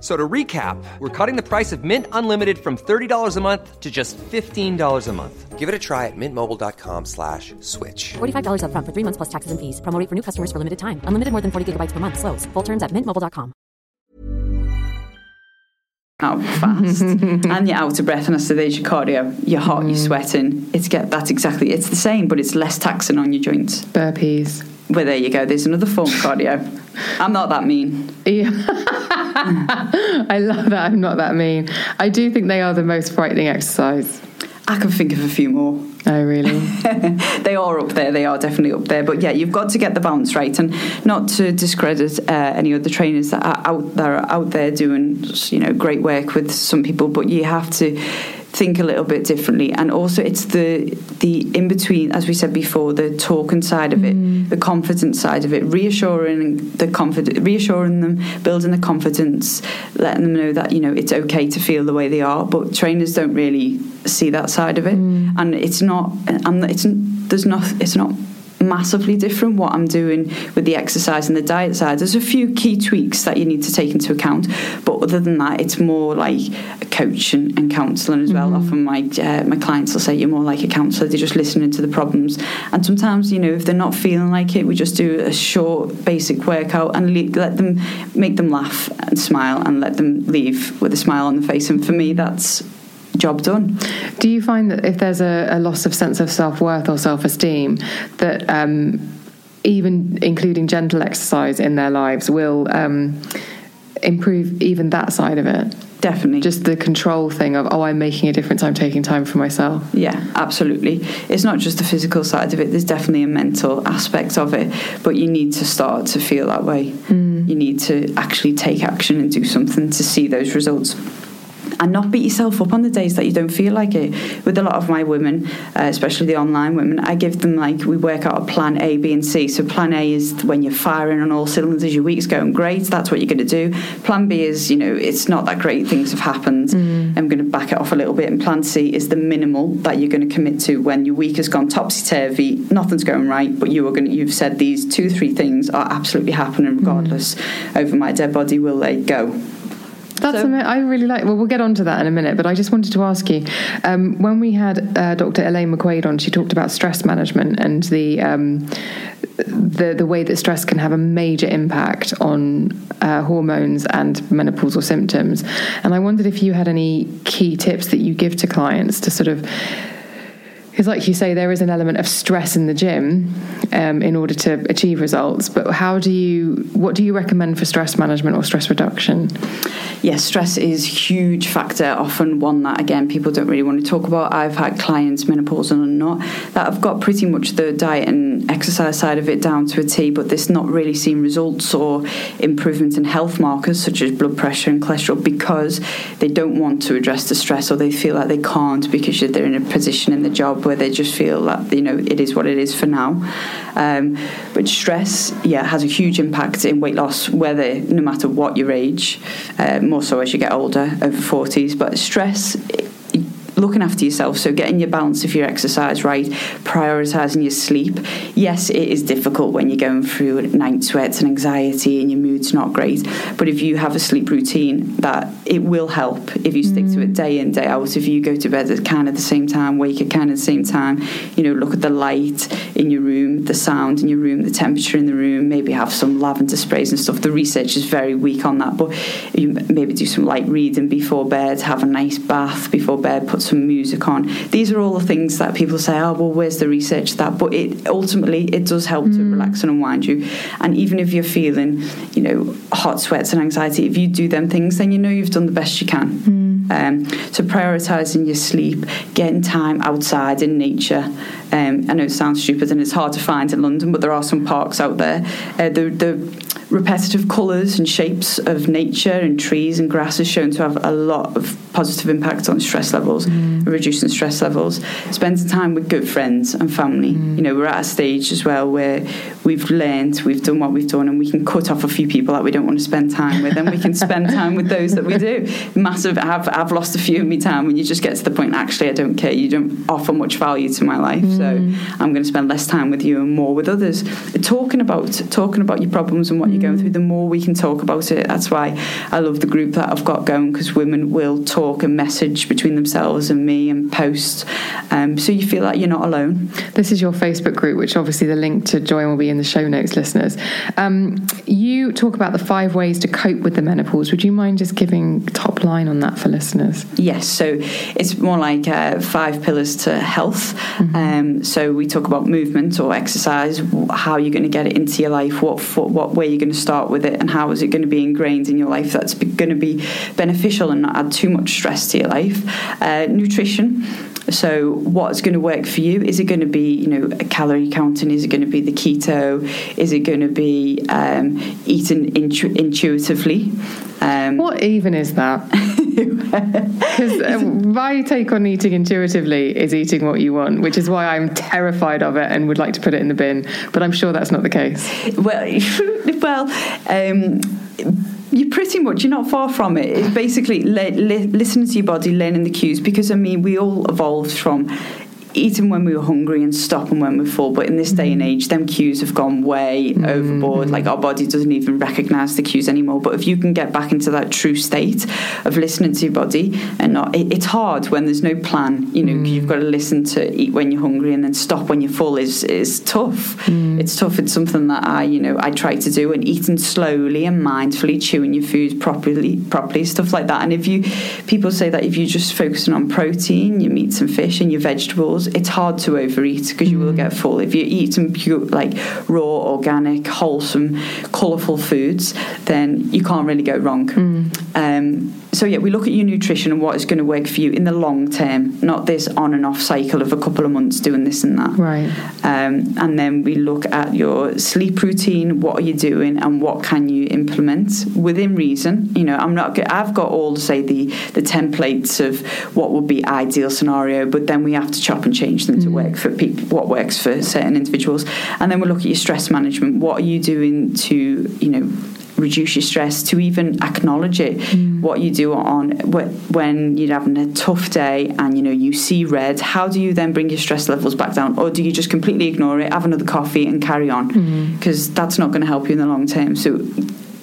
F- So to recap, we're cutting the price of Mint Unlimited from $30 a month to just $15 a month. Give it a try at mintmobile.com slash switch. $45 upfront for three months plus taxes and fees. Promo for new customers for limited time. Unlimited more than 40 gigabytes per month. Slows. Full terms at mintmobile.com. out fast *laughs* and you're out of breath and I said there's your cardio you're hot you're sweating it's get that's exactly it's the same but it's less taxing on your joints Burpees. Well there you go there's another form of cardio I'm not that mean Yeah. *laughs* I love that. I'm not that mean. I do think they are the most frightening exercise. I can think of a few more Oh, really? *laughs* they are up there. They are definitely up there. But yeah, you've got to get the balance right, and not to discredit uh, any other trainers that are out that are out there doing you know great work with some people. But you have to think a little bit differently, and also it's the the in between, as we said before, the talking side of it, mm. the confidence side of it, reassuring the confident, reassuring them, building the confidence, letting them know that you know it's okay to feel the way they are. But trainers don't really see that side of it, mm. and it's not. And it's there's not. It's not massively different what I'm doing with the exercise and the diet side. There's a few key tweaks that you need to take into account, but other than that, it's more like a coach and, and counselling as well. Mm-hmm. Often my uh, my clients will say you're more like a counsellor. They're just listening to the problems, and sometimes you know if they're not feeling like it, we just do a short basic workout and le- let them make them laugh and smile and let them leave with a smile on the face. And for me, that's job done. Do you find that if there's a, a loss of sense of self worth or self esteem, that um, even including gentle exercise in their lives will um, improve even that side of it? Definitely. Just the control thing of, oh, I'm making a difference, I'm taking time for myself. Yeah, absolutely. It's not just the physical side of it, there's definitely a mental aspect of it, but you need to start to feel that way. Mm. You need to actually take action and do something to see those results and not beat yourself up on the days that you don't feel like it. With a lot of my women, uh, especially the online women, I give them like we work out a plan A, B, and C. So plan A is when you're firing on all cylinders, your week's going great. That's what you're going to do. Plan B is you know it's not that great. Things have happened. Mm. I'm going to back it off a little bit. And plan C is the minimal that you're going to commit to when your week has gone topsy turvy. Nothing's going right, but you are going. To, you've said these two, three things are absolutely happening regardless. Mm. Over my dead body, will they go? That's so. I really like. Well, we'll get on to that in a minute. But I just wanted to ask you, um, when we had uh, Dr. Elaine McQuaid on, she talked about stress management and the um, the the way that stress can have a major impact on uh, hormones and menopausal symptoms. And I wondered if you had any key tips that you give to clients to sort of because like you say there is an element of stress in the gym um, in order to achieve results but how do you what do you recommend for stress management or stress reduction? Yes stress is huge factor often one that again people don't really want to talk about. I've had clients menopausal or not that have got pretty much the diet and exercise side of it down to a t but this not really seen results or improvement in health markers such as blood pressure and cholesterol because they don't want to address the stress or they feel like they can't because they're in a position in the job where they just feel that you know it is what it is for now. Um, but stress, yeah, has a huge impact in weight loss, whether no matter what your age, uh, more so as you get older, over forties. But stress looking after yourself, so getting your balance of your exercise right, prioritizing your sleep. Yes, it is difficult when you're going through night sweats and anxiety and your mood's not great, but if you have a sleep routine, that it will help if you stick mm. to it mm. day in day out. If you go to bed at kind of the same time, wake at kind of the same time, you know, look at the light in your room, the sound in your room, the temperature in the room. Maybe have some lavender sprays and stuff. The research is very weak on that, but you maybe do some light reading before bed, have a nice bath before bed, put some music on. These are all the things that people say, oh, well, where's the research that? But it ultimately, it does help mm. to relax and unwind you. And even if you're feeling, you know, hot sweats and anxiety, if you do them things, then you know you've done the best you can. Mm. Um, so prioritising your sleep, getting time outside in nature. Um, I know it sounds stupid and it's hard to find in London, but there are some parks out there. Uh, the, the repetitive colours and shapes of nature and trees and grass is shown to have a lot of positive impact on stress levels, mm. reducing stress levels. Spending time with good friends and family. Mm. You know, we're at a stage as well where we've learned, we've done what we've done, and we can cut off a few people that we don't want to spend time with, and we can spend *laughs* time with those that we do. Massive. I've I've lost a few of my time when you just get to the point. Actually, I don't care. You don't offer much value to my life, mm. So I'm going to spend less time with you and more with others. Talking about talking about your problems and what you're going through, the more we can talk about it. That's why I love the group that I've got going because women will talk and message between themselves and me and post. Um, so you feel like you're not alone. This is your Facebook group, which obviously the link to join will be in the show notes, listeners. Um, you talk about the five ways to cope with the menopause. Would you mind just giving top line on that for listeners? Yes. So it's more like uh, five pillars to health. Mm-hmm. Um, so we talk about movement or exercise, how you're going to get it into your life, what what way you're going to start with it, and how is it going to be ingrained in your life that's going to be beneficial and not add too much stress to your life. Uh, nutrition. So, what's going to work for you? Is it going to be, you know, calorie counting? Is it going to be the keto? Is it going to be um, eating intu- intuitively? Um, what even is that? *laughs* Because uh, my take on eating intuitively is eating what you want, which is why I'm terrified of it and would like to put it in the bin. But I'm sure that's not the case. Well, *laughs* well. Um, you pretty much you're not far from it. It's basically li- listening to your body, learning the cues. Because I mean, we all evolved from eating when we were hungry and stopping when we're full. But in this day and mm-hmm. age, them cues have gone way mm-hmm. overboard. Like our body doesn't even recognize the cues anymore. But if you can get back into that true state of listening to your body and not, it, it's hard when there's no plan. You know, 'cause you've mm. got to listen to eat when you're hungry and then stop when you're full is is tough. Mm. It's tough. It's something that I, you know, I try to do and eating slowly and mindfully, chewing your food properly, properly, stuff like that. And if you, people say that if you're just focusing on protein, your meats and fish and your vegetables, it's hard to overeat because you will get full. If you eat some pure, like raw, organic, wholesome, colourful foods, then you can't really go wrong. Um, so yeah, we look at your nutrition and what is going to work for you in the long term, not this on and off cycle of a couple of months doing this and that. Right. Um, and then we look at your sleep routine. What are you doing, and what can you implement within reason? You know, I'm not. I've got all say the the templates of what would be ideal scenario, but then we have to chop and change them to mm. work for people. What works for certain individuals, and then we'll look at your stress management. What are you doing to you know reduce your stress to even acknowledge it? Mm. What you do on when you're having a tough day and you know you see red how do you then bring your stress levels back down? Or do you just completely ignore it have another coffee and carry on? Mm. Because that's not going to help you in the long term. So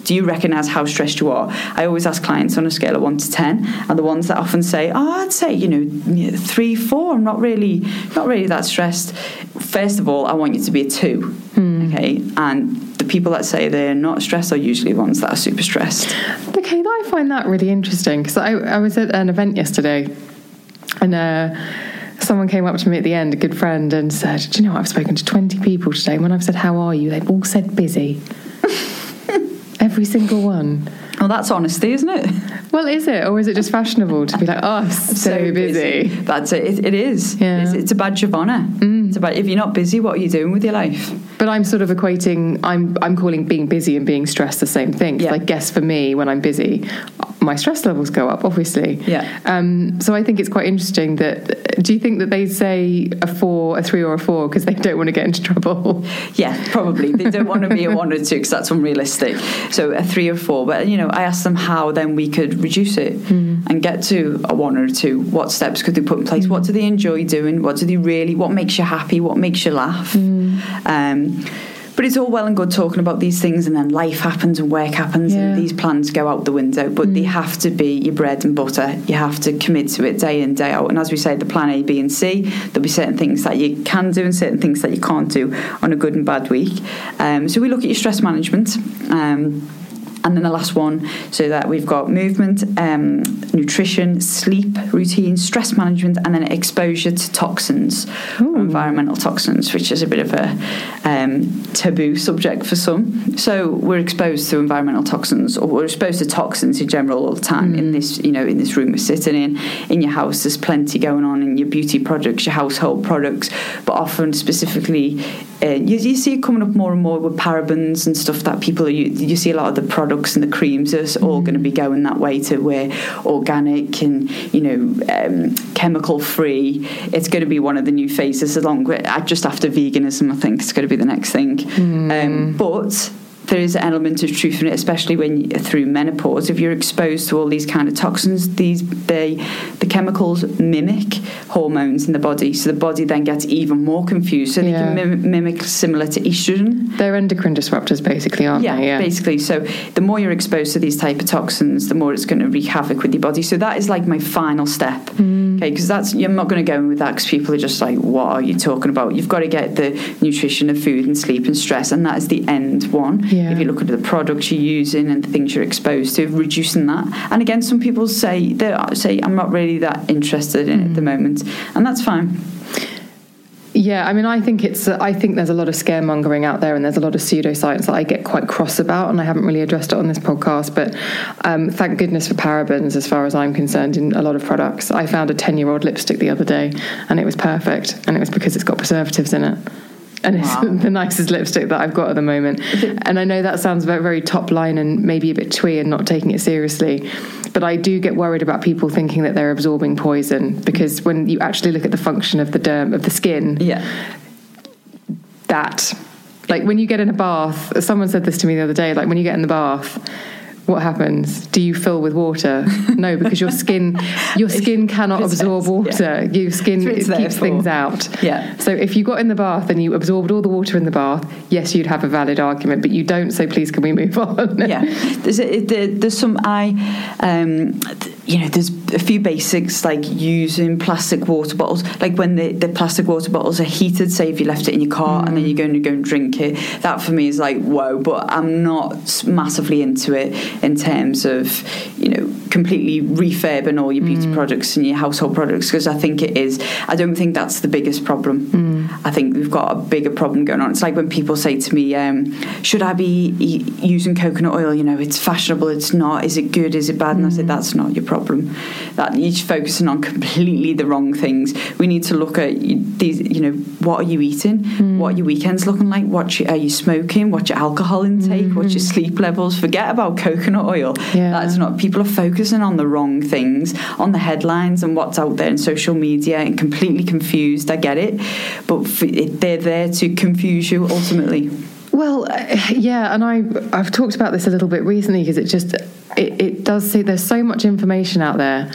do you recognize how stressed you are? I always ask clients on a scale of one to ten, and the ones that often say, "Oh, I'd say you know three, four. I'm not really, not really that stressed." First of all, I want you to be a two, okay? And the people that say they're not stressed are usually the ones that are super stressed. Okay, I find that really interesting because I, I was at an event yesterday and uh, someone came up to me at the end, a good friend, and said, Do you know what? I've spoken to 20 people today. And when I've said, How are you? They've all said busy. *laughs* Every single one. Well, that's honesty, isn't it? Well, is it? Or is it just fashionable to be like, Oh, I'm *laughs* so, busy? That's it. It, it is. Yeah. It's, it's a badge of honour. Mm. It's about if you're not busy, what are you doing with your life? But I'm sort of equating, I'm, I'm calling being busy and being stressed the same thing. Yeah. I guess for me, when I'm busy, my stress levels go up, obviously. Yeah. Um, so I think it's quite interesting that, do you think that they say a four, a three, or a four because they don't want to get into trouble? Yeah, probably. They don't want to be a one or two because that's unrealistic. So a three or four. But, you know, I asked them how then we could reduce it and get to a one or a two. What steps could they put in place? What do they enjoy doing? What do they really, what makes you happy? What makes you laugh? Um, but it's all well and good talking about these things, and then life happens and work happens, Yeah. and these plans go out the window. But they have to be your bread and butter. You have to commit to it day in, day out. And as we say, the plan A, B, and C, there'll be certain things that you can do and certain things that you can't do on a good and bad week. Um, so we look at your stress management. Um, and then the last one, so that we've got movement, um, nutrition, sleep routine, stress management, and then exposure to toxins, environmental toxins, which is a bit of a um, taboo subject for some. So we're exposed to environmental toxins, or we're exposed to toxins in general all the time. In this, you know, in this room we're sitting in, in your house, there's plenty going on in your beauty products, your household products, but often specifically uh, you, you see it coming up more and more with parabens and stuff that people are, you, you see a lot of the products and the creams are all going to be going that way to where organic and you know um, chemical free it's going to be one of the new phases along with just after veganism I think it's going to be the next thing. Um, but there is an element of truth in it, especially when through menopause. If you're exposed to all these kind of toxins, these they the chemicals mimic hormones in the body, so the body then gets even more confused. So Yeah. they can mim- mimic similar to estrogen. They're endocrine disruptors, basically, aren't Yeah, they? Yeah, basically. So the more you're exposed to these type of toxins, the more it's going to wreak havoc with your body. So that is like my final step. Mm. Okay, because that's I'm not going to go in with that because people are just like, what are you talking about? You've got to get the nutrition of food and sleep and stress, and that is the end one. Yeah. If you look at the products you're using and the things you're exposed to, reducing that. And again, some people say they say I'm not really that interested in it at Mm. the moment, and that's fine. Yeah, I mean, I think it's. I think there's a lot of scaremongering out there, and there's a lot of pseudoscience that I get quite cross about, and I haven't really addressed it on this podcast. But um, thank goodness for parabens, as far as I'm concerned, in a lot of products. I found a ten-year-old lipstick the other day, and it was perfect, and it was because it's got preservatives in it. And it's Wow. *laughs* the nicest lipstick that I've got at the moment. *laughs* And I know that sounds very, very top line and maybe a bit twee and not taking it seriously. But I do get worried about people thinking that they're absorbing poison because when you actually look at the function of the derm of the skin, Yeah. that like when you get in a bath someone said this to me the other day like when you get in the bath what happens? Do you fill with water? *laughs* No, because your skin your skin cannot absorb water. yeah. Your skin keeps for. things out. Yeah. So if you got in the bath and you absorbed all the water in the bath, yes, you'd have a valid argument, but you don't. So please, can we move *laughs* on? yeah, there's a, there, there's some I, um, you know, there's a few basics like using plastic water bottles. Like when the, the plastic water bottles are heated, say if you left it in your car and then you're going to go and drink it, that for me is like whoa. But I'm not massively into it in terms of you know completely refurbing all your beauty mm. products and your household products because I think it is. I don't think that's the biggest problem. Mm. I think we've got a bigger problem going on. It's like when people say to me, um, "Should I be e- using coconut oil? You know, it's fashionable. It's not. Is it good? Is it bad?" And I said, mm. "That's not your problem. That you're focusing on *laughs* completely the wrong things. We need to look at these. You know, what are you eating? Mm. What are your weekends looking like? What you, are you smoking? What's your alcohol intake? What's your mm. sleep levels? Forget about coconut oil. Yeah. That's not. People are focusing on the wrong things, on the headlines and what's out there in social media, and completely confused. I get it, but it, they're there to confuse you ultimately. Well, uh, yeah, and I I've talked about this a little bit recently because it just it, it does say there's so much information out there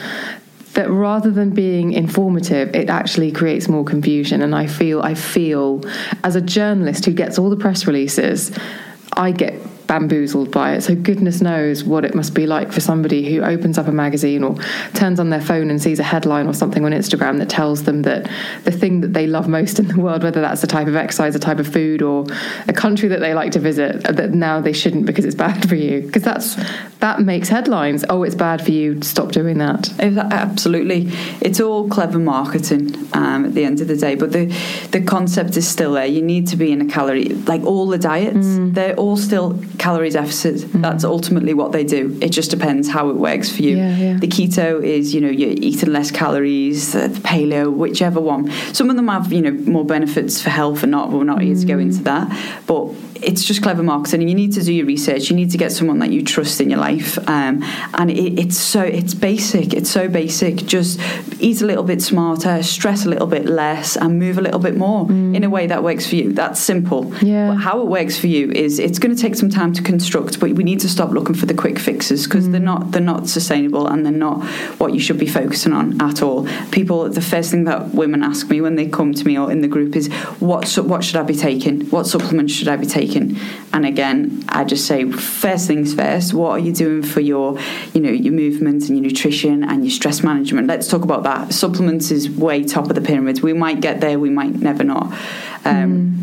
that rather than being informative, it actually creates more confusion. And I feel I feel as a journalist who gets all the press releases, I get bamboozled by it. So goodness knows what it must be like for somebody who opens up a magazine or turns on their phone and sees a headline or something on Instagram that tells them that the thing that they love most in the world, whether that's a type of exercise, a type of food, or a country that they like to visit, that now they shouldn't because it's bad for you. Because that's that makes headlines. Oh, it's bad for you. Stop doing that. Absolutely, it's all clever marketing um, at the end of the day. But the the concept is still there. You need to be in a calorie like all the diets. They're all still calorie deficit. Mm. That's ultimately what they do. It just depends how it works for you. Yeah, yeah. The keto is you know you're eating less calories. The paleo, whichever one. Some of them have you know more benefits for health and not. We're not here to go mm. into that, but it's just clever marketing you need to do your research you need to get someone that you trust in your life um, and it, it's so it's basic it's so basic just eat a little bit smarter stress a little bit less and move a little bit more mm. in a way that works for you that's simple Yeah. But how it works for you is it's going to take some time to construct but we need to stop looking for the quick fixes because they're not they're not sustainable and they're not what you should be focusing on at all. People the first thing that women ask me when they come to me or in the group is what su- what should I be taking? What supplements should I be taking? And again I just say first things first what are you doing for your you know your movement and your nutrition and your stress management? Let's talk about that. Supplements is way top of the pyramid we might get there we might never not. Um,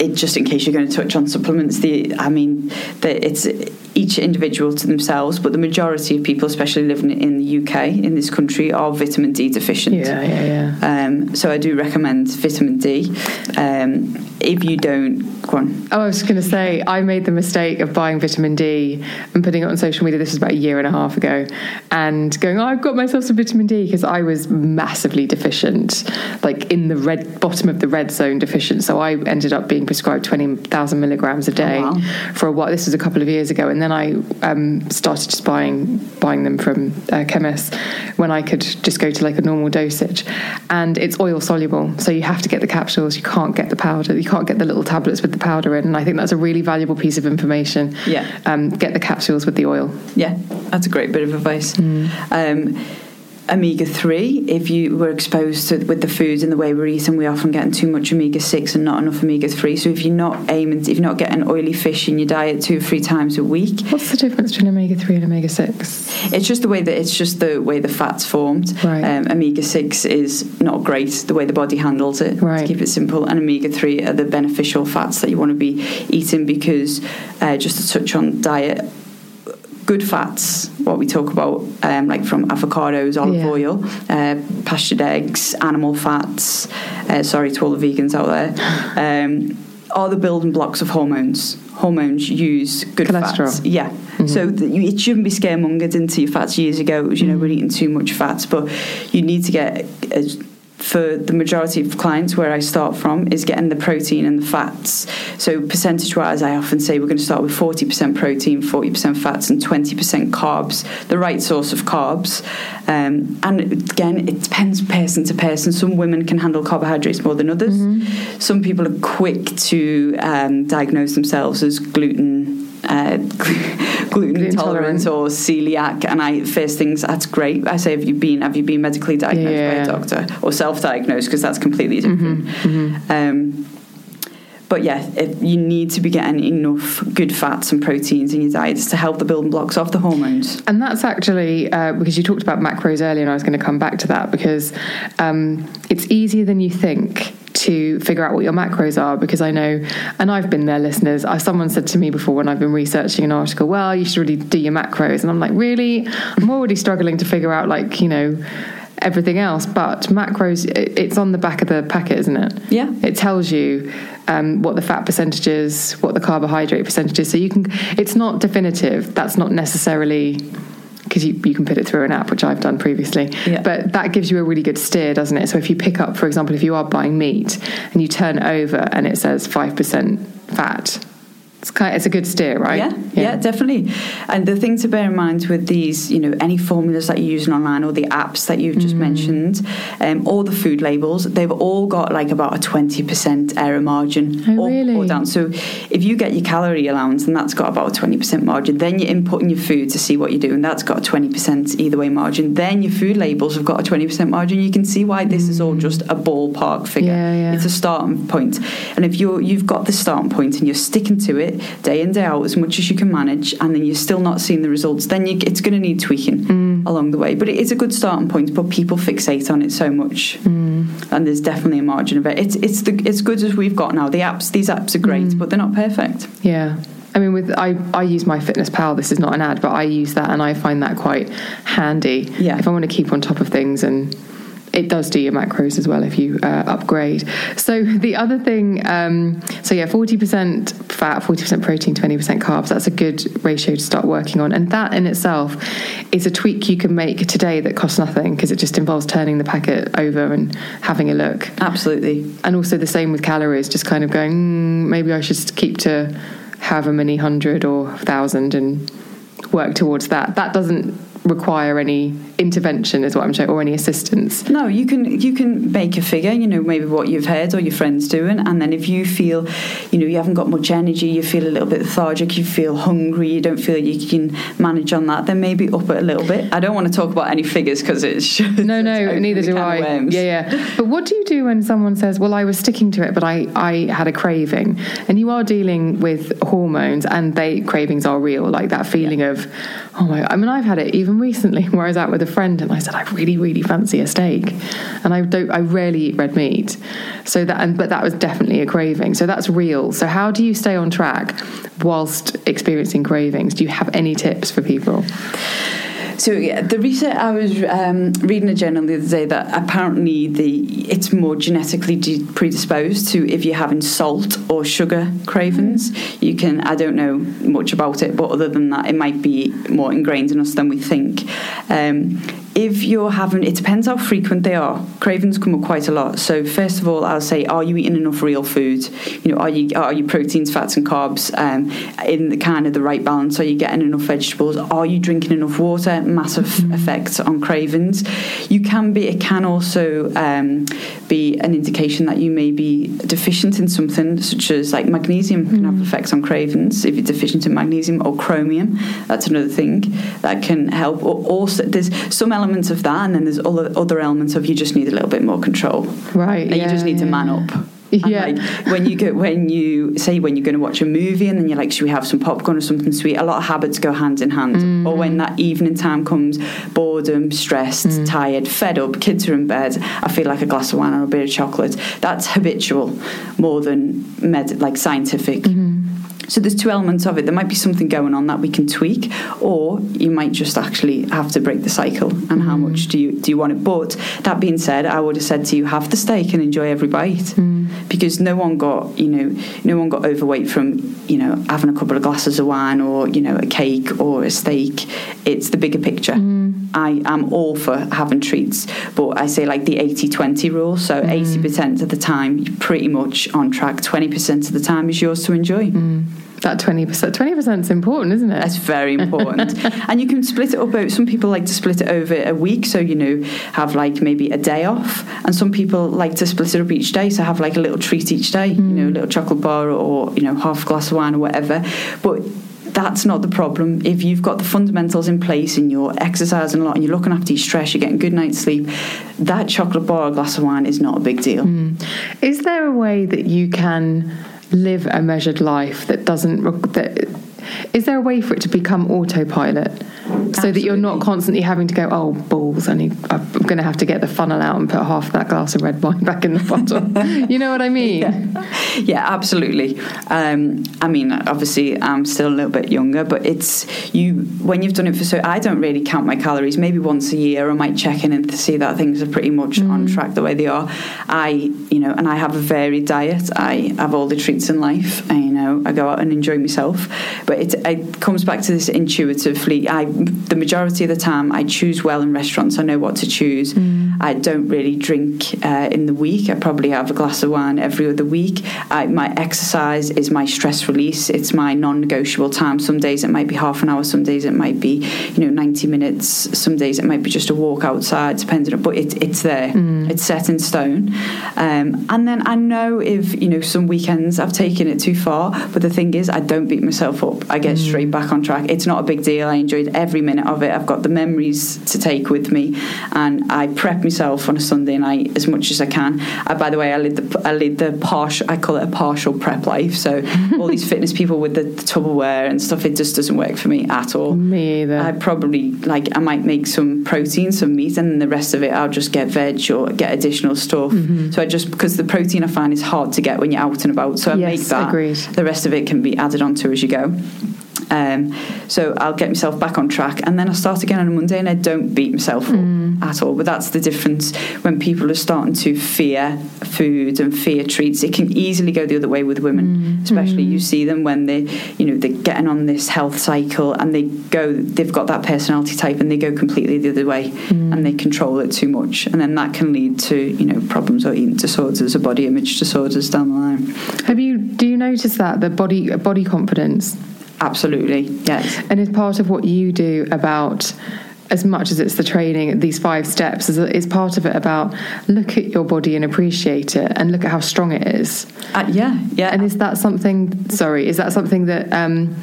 it, just in case you're going to touch on supplements, the I mean, the, it's each individual to themselves, but the majority of people, especially living in the UK, in this country, are vitamin D deficient. Yeah, yeah, yeah. Um, so I do recommend vitamin D. Um, if you don't, go on. Oh, I was going to say, I made the mistake of buying vitamin D and putting it on social media. This was about a year and a half ago, and going, oh, I've got myself some vitamin D because I was massively deficient, like in the red bottom of the red zone deficient. So I ended up being prescribed 20,000 milligrams a day Oh, wow. for a while. This was a couple of years ago. And then I um, started just buying, buying them from uh, chemists when I could just go to like a normal dosage. And it's oil soluble. So you have to get the capsules. You can't get the powder. You can't get the little tablets with the powder in. And I think that's a really valuable piece of information. Yeah. Um, get the capsules with the oil. Yeah, that's a great bit of advice. Um, omega 3 if you were exposed to with the foods and the way we're eating we're often getting too much omega 6 and not enough omega 3 so if you're not aiming if you're not getting oily fish in your diet two or three times a week What's the difference between omega 3 and omega 6? it's just the way that it's just the way the fat's formed Right. um, omega 6 is not great the way the body handles it Right. to keep it simple and omega 3 are the beneficial fats that you want to be eating because uh, just to touch on diet good fats, what we talk about, um, like from avocados, olive Yeah. oil, uh, pastured eggs, animal fats. Uh, sorry to all the vegans out there. Um, are the building blocks of hormones. Hormones use good Cholesterol. fats. Yeah. So that you, it shouldn't be scaremongered into your fats years ago. It was, you know, we're eating too much fats, but you need to get. As, for the majority of clients where I start from is getting the protein and the fats. So percentage wise, I often say we're going to start with 40% protein, 40% fats, and 20% carbs, the right source of carbs. Um, and again, it depends person to person. Some women can handle carbohydrates more than others. Some people are quick to um, diagnose themselves as gluten uh, gluten intolerance or celiac, and I first things that's great. I say, have you been have you been medically diagnosed Yeah. by a doctor or self-diagnosed because that's completely different. Um, but yeah, if you need to be getting enough good fats and proteins in your diet to help the building blocks of the hormones. And that's actually uh, because you talked about macros earlier, and I was going to come back to that because um, it's easier than you think to figure out what your macros are because I know, and I've been there, listeners. I, someone said to me before when I've been researching an article, well, you should really do your macros. And I'm like, really? I'm already struggling to figure out, like, you know, everything else. But macros, it, it's on the back of the packet, isn't it? Yeah. It tells you um, what the fat percentage is, what the carbohydrate percentage is. So you can, it's not definitive. That's not necessarily because you, you can put it through an app, which I've done previously. Yeah. But that gives you a really good steer, doesn't it? So if you pick up, for example, if you are buying meat and you turn over and it says 5% fat, it's, kind it's a good steer, right? Yeah, yeah, definitely. And the thing to bear in mind with these, you know, any formulas that you're using online or the apps that you've Mm. just mentioned, um, all the food labels, they've all got like about a 20% error margin Oh, or, really? or down. So if you get your calorie allowance, and that's got about a 20% margin, then you're inputting your food to see what you're doing, that's got a 20% either way margin. Then your food labels have got a 20% margin. You can see why this is all just a ballpark figure. Mm. Yeah, yeah. It's a starting point. And if you're you've got the starting point and you're sticking to it day in day out as much as you can manage, and then you're still not seeing the results, then you, it's going to need tweaking Mm. along the way. But it is a good starting point. But people fixate on it so much, Mm. and there's definitely a margin of it. It's it's the it's good as we've got now. The apps these apps are great, Mm. but they're not perfect. Yeah. I mean, with I, I use MyFitnessPal. This is not an ad, but I use that, and I find that quite handy. Yeah. If I want to keep on top of things, and it does do your macros as well if you uh, upgrade. So *laughs* the other thing, um, so yeah, forty percent fat, forty percent protein, twenty percent carbs. That's a good ratio to start working on, and that in itself is a tweak you can make today that costs nothing because it just involves turning the packet over and having a look Absolutely. and also the same with calories just kind of going mm, maybe i should keep to however many hundred or thousand and work towards that that doesn't require any intervention is what i'm saying or any assistance? No, you can you can make a figure, you know, maybe what you've heard or your friends doing, and then if you feel, you know, you haven't got much energy, you feel a little bit lethargic, you feel hungry, you don't feel you can manage on that, then maybe up it a little bit. I don't want to talk about any figures because it's *laughs* no no *laughs* neither do i. yeah yeah. But what do you do when someone says well i was sticking to it but i i had a craving and you are dealing with hormones and they cravings are real like that feeling of oh my i mean i've had it even recently *laughs* where i was out with a friend and i said i really really fancy a steak. And i don't i rarely eat red meat. So that and but that was definitely a craving. So that's real. So how do you stay on track whilst experiencing cravings? Do you have any tips for people So yeah, the research I was um, reading a journal the other day that apparently the it's more genetically de- predisposed to if you're having salt or sugar cravings. You can I don't know much about it, but other than that, it might be more ingrained in us than we think. Um, if you're having, it depends how frequent they are. Cravings come up quite a lot. So first of all, I'll say, are you eating enough real food? You know, are you are your proteins, fats, and carbs um, in the kind of the right balance? Are you getting enough vegetables? Are you drinking enough water? Massive effects on cravings. You can be. It can also um, be an indication that you may be deficient in something, such as like magnesium can have effects on cravings. If you're deficient in magnesium or chromium, that's another thing that can help. Or also, there's some elements of that, and then there's other other elements of you just need a little bit more control. right And you just need to man up. And Yeah. like when you go when you say when you're going to watch a movie and then you're like, should we have some popcorn or something sweet? A lot of habits go hand in hand. Mm. Or when that evening time comes, boredom, stressed, Mm. tired, fed up, kids are in bed. I feel like a glass of wine or a bit of chocolate. That's habitual more than med like scientific. Mm-hmm. So there's two elements of it. There might be something going on that we can tweak, or you might just actually have to break the cycle. And how mm. much do you do you want it? But that being said, I would have said to you, have the steak and enjoy every bite, mm. because no one got you know no one got overweight from you know having a couple of glasses of wine or you know a cake or a steak. It's the bigger picture. Mm. I am all for having treats, but I say like the 80-20 rule. So mm. eighty percent of the time you're pretty much on track. Twenty percent of the time is yours to enjoy. Mm. that 20% 20% is important isn't it That's very important. *laughs* and you can split it up. Some people like to split it over a week, so you know, have like maybe a day off. And some people like to split it up each day, so have like a little treat each day, you know, mm. a little chocolate bar or you know half a glass of wine or whatever. But that's not the problem. If you've got the fundamentals in place and you're exercising a lot and you're looking after your stress, you're getting good night's sleep, that chocolate bar or glass of wine is not a big deal. Mm. Is there a way that you can live a measured life that doesn't that is there a way for it to become autopilot so that you're not constantly having to go, oh, balls, I need, I'm going to have to get the funnel out and put half that glass of red wine back in the bottle. *laughs* you know what I mean? Yeah, yeah absolutely. Um, I mean, obviously, I'm still a little bit younger, but it's you, when you've done it for so, I don't really count my calories. Maybe once a year, I might check in and see that things are pretty much mm. on track the way they are. I, you know, and I have a varied diet. I have all the treats in life. I, you know, I go out and enjoy myself. But it, it comes back to this intuitively. I the majority of the time I choose well in restaurants. I know what to choose. Mm. I don't really drink uh, in the week. I probably have a glass of wine every other week. I, my exercise is my stress release. It's my non-negotiable time. Some days it might be half an hour. Some days it might be you know ninety minutes. Some days it might be just a walk outside, depending. On, but it, it's there. Mm. It's set in stone. Um, and then I know if you know some weekends I've taken it too far. But the thing is, I don't beat myself up. I get mm. straight back on track. It's not a big deal. I enjoyed every minute of it. I've got the memories to take with me, and I prep myself on a Sunday night as much as I can. Uh, by the way, I lead the I lead the partial. I call it a partial prep life. So all these *laughs* fitness people with the, the Tupperware and stuff, it just doesn't work for me at all. Me either. I probably like I might make some protein, some meat, and then the rest of it I'll just get veg or get additional stuff. Mm-hmm. So I just because the protein I find is hard to get when you're out and about. So I yes, make that. Agreed. The rest of it can be added onto as you go. Um, so I'll get myself back on track and then I start again on a Monday and I don't beat myself up mm. at all. But that's the difference when people are starting to fear food and fear treats. It can easily go the other way with women, mm. especially mm. you see them when they, you know, they're getting on this health cycle and they go, they've got that personality type and they go completely the other way mm. and they control it too much. And then that can lead to, you know, problems or eating disorders or body image disorders down the line. Have you, do you notice that the body, body confidence? Absolutely, yes. And it's part of what you do about as much as it's the training, these five steps is, is part of it about look at your body and appreciate it and look at how strong it is. Uh, yeah, yeah. And is that something? Sorry, is that something that um,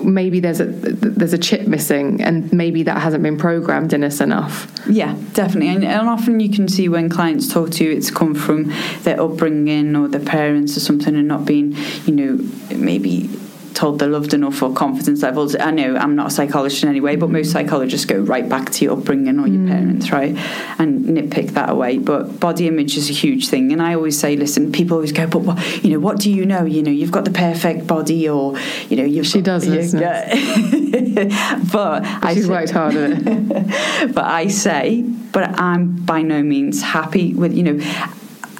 maybe there's a there's a chip missing and maybe that hasn't been programmed in us enough? Yeah, definitely. And, and often you can see when clients talk to you, it's come from their upbringing or their parents or something, and not being, you know, maybe told they're loved enough or confidence levels. I know I'm not a psychologist in any way, but most psychologists go right back to your upbringing or your mm. parents, right? And nitpick that away. But body image is a huge thing. And I always say, listen, people always go, but what, you know, what do you know? You know, you've got the perfect body or, you know, you've She got, does, you, yeah. *laughs* but I she's say, worked hard at it. *laughs* but I say, but I'm by no means happy with, you know,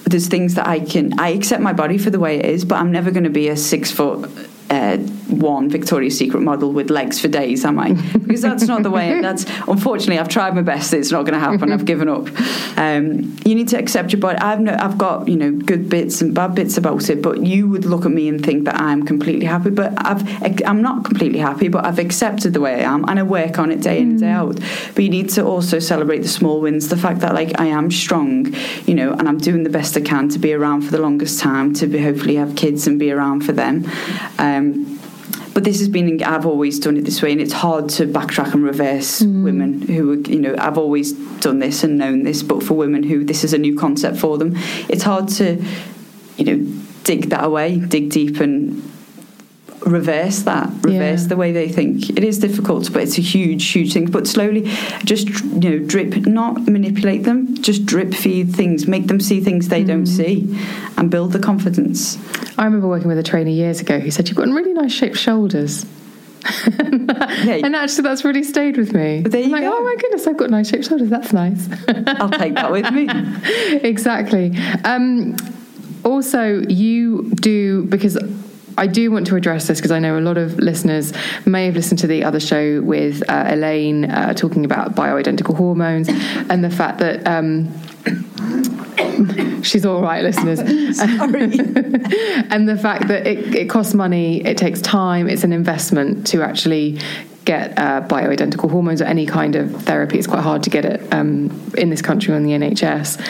there's things that I can I accept my body for the way it is, but I'm never going to be a six foot uh, one Victoria's Secret model with legs for days, am I? Because that's not the way. *laughs* That's unfortunately, I've tried my best. It's not going to happen. I've given up. Um, you need to accept your body. I've no, I've got you know good bits and bad bits about it, but you would look at me and think that I'm completely happy. But I've I'm not completely happy, but I've accepted the way I am, and I work on it day in and day mm. out. But you need to also celebrate the small wins. The fact that like I am strong, you know, and I'm doing the best I can to be around for the longest time, to be hopefully have kids and be around for them. Um, um, but this has been I've always done it this way, and it's hard to backtrack and reverse mm. women who you know I've always done this and known this, but for women who this is a new concept for them, it's hard to you know dig that away, dig deep and reverse that, reverse yeah. the way they think. It is difficult, but it's a huge, huge thing. But slowly, just you know, drip, not manipulate them, just drip feed things, make them see things they mm. don't see, and build the confidence. I remember working with a trainer years ago who said, "You've got really nice shaped shoulders." *laughs* yeah. and actually, that's really stayed with me. There you I'm like, go. oh my goodness, I've got nice shaped shoulders. That's nice. I'll take that with me. *laughs* exactly. Um, also, you do because I do want to address this because I know a lot of listeners may have listened to the other show with uh, Elaine uh, talking about bioidentical hormones and the fact that. Um, *laughs* she's all right, listeners. *laughs* Sorry. *laughs* and the fact that it, it costs money, it takes time, it's an investment to actually get uh, bioidentical hormones or any kind of therapy. It's quite hard to get it um, in this country on the NHS.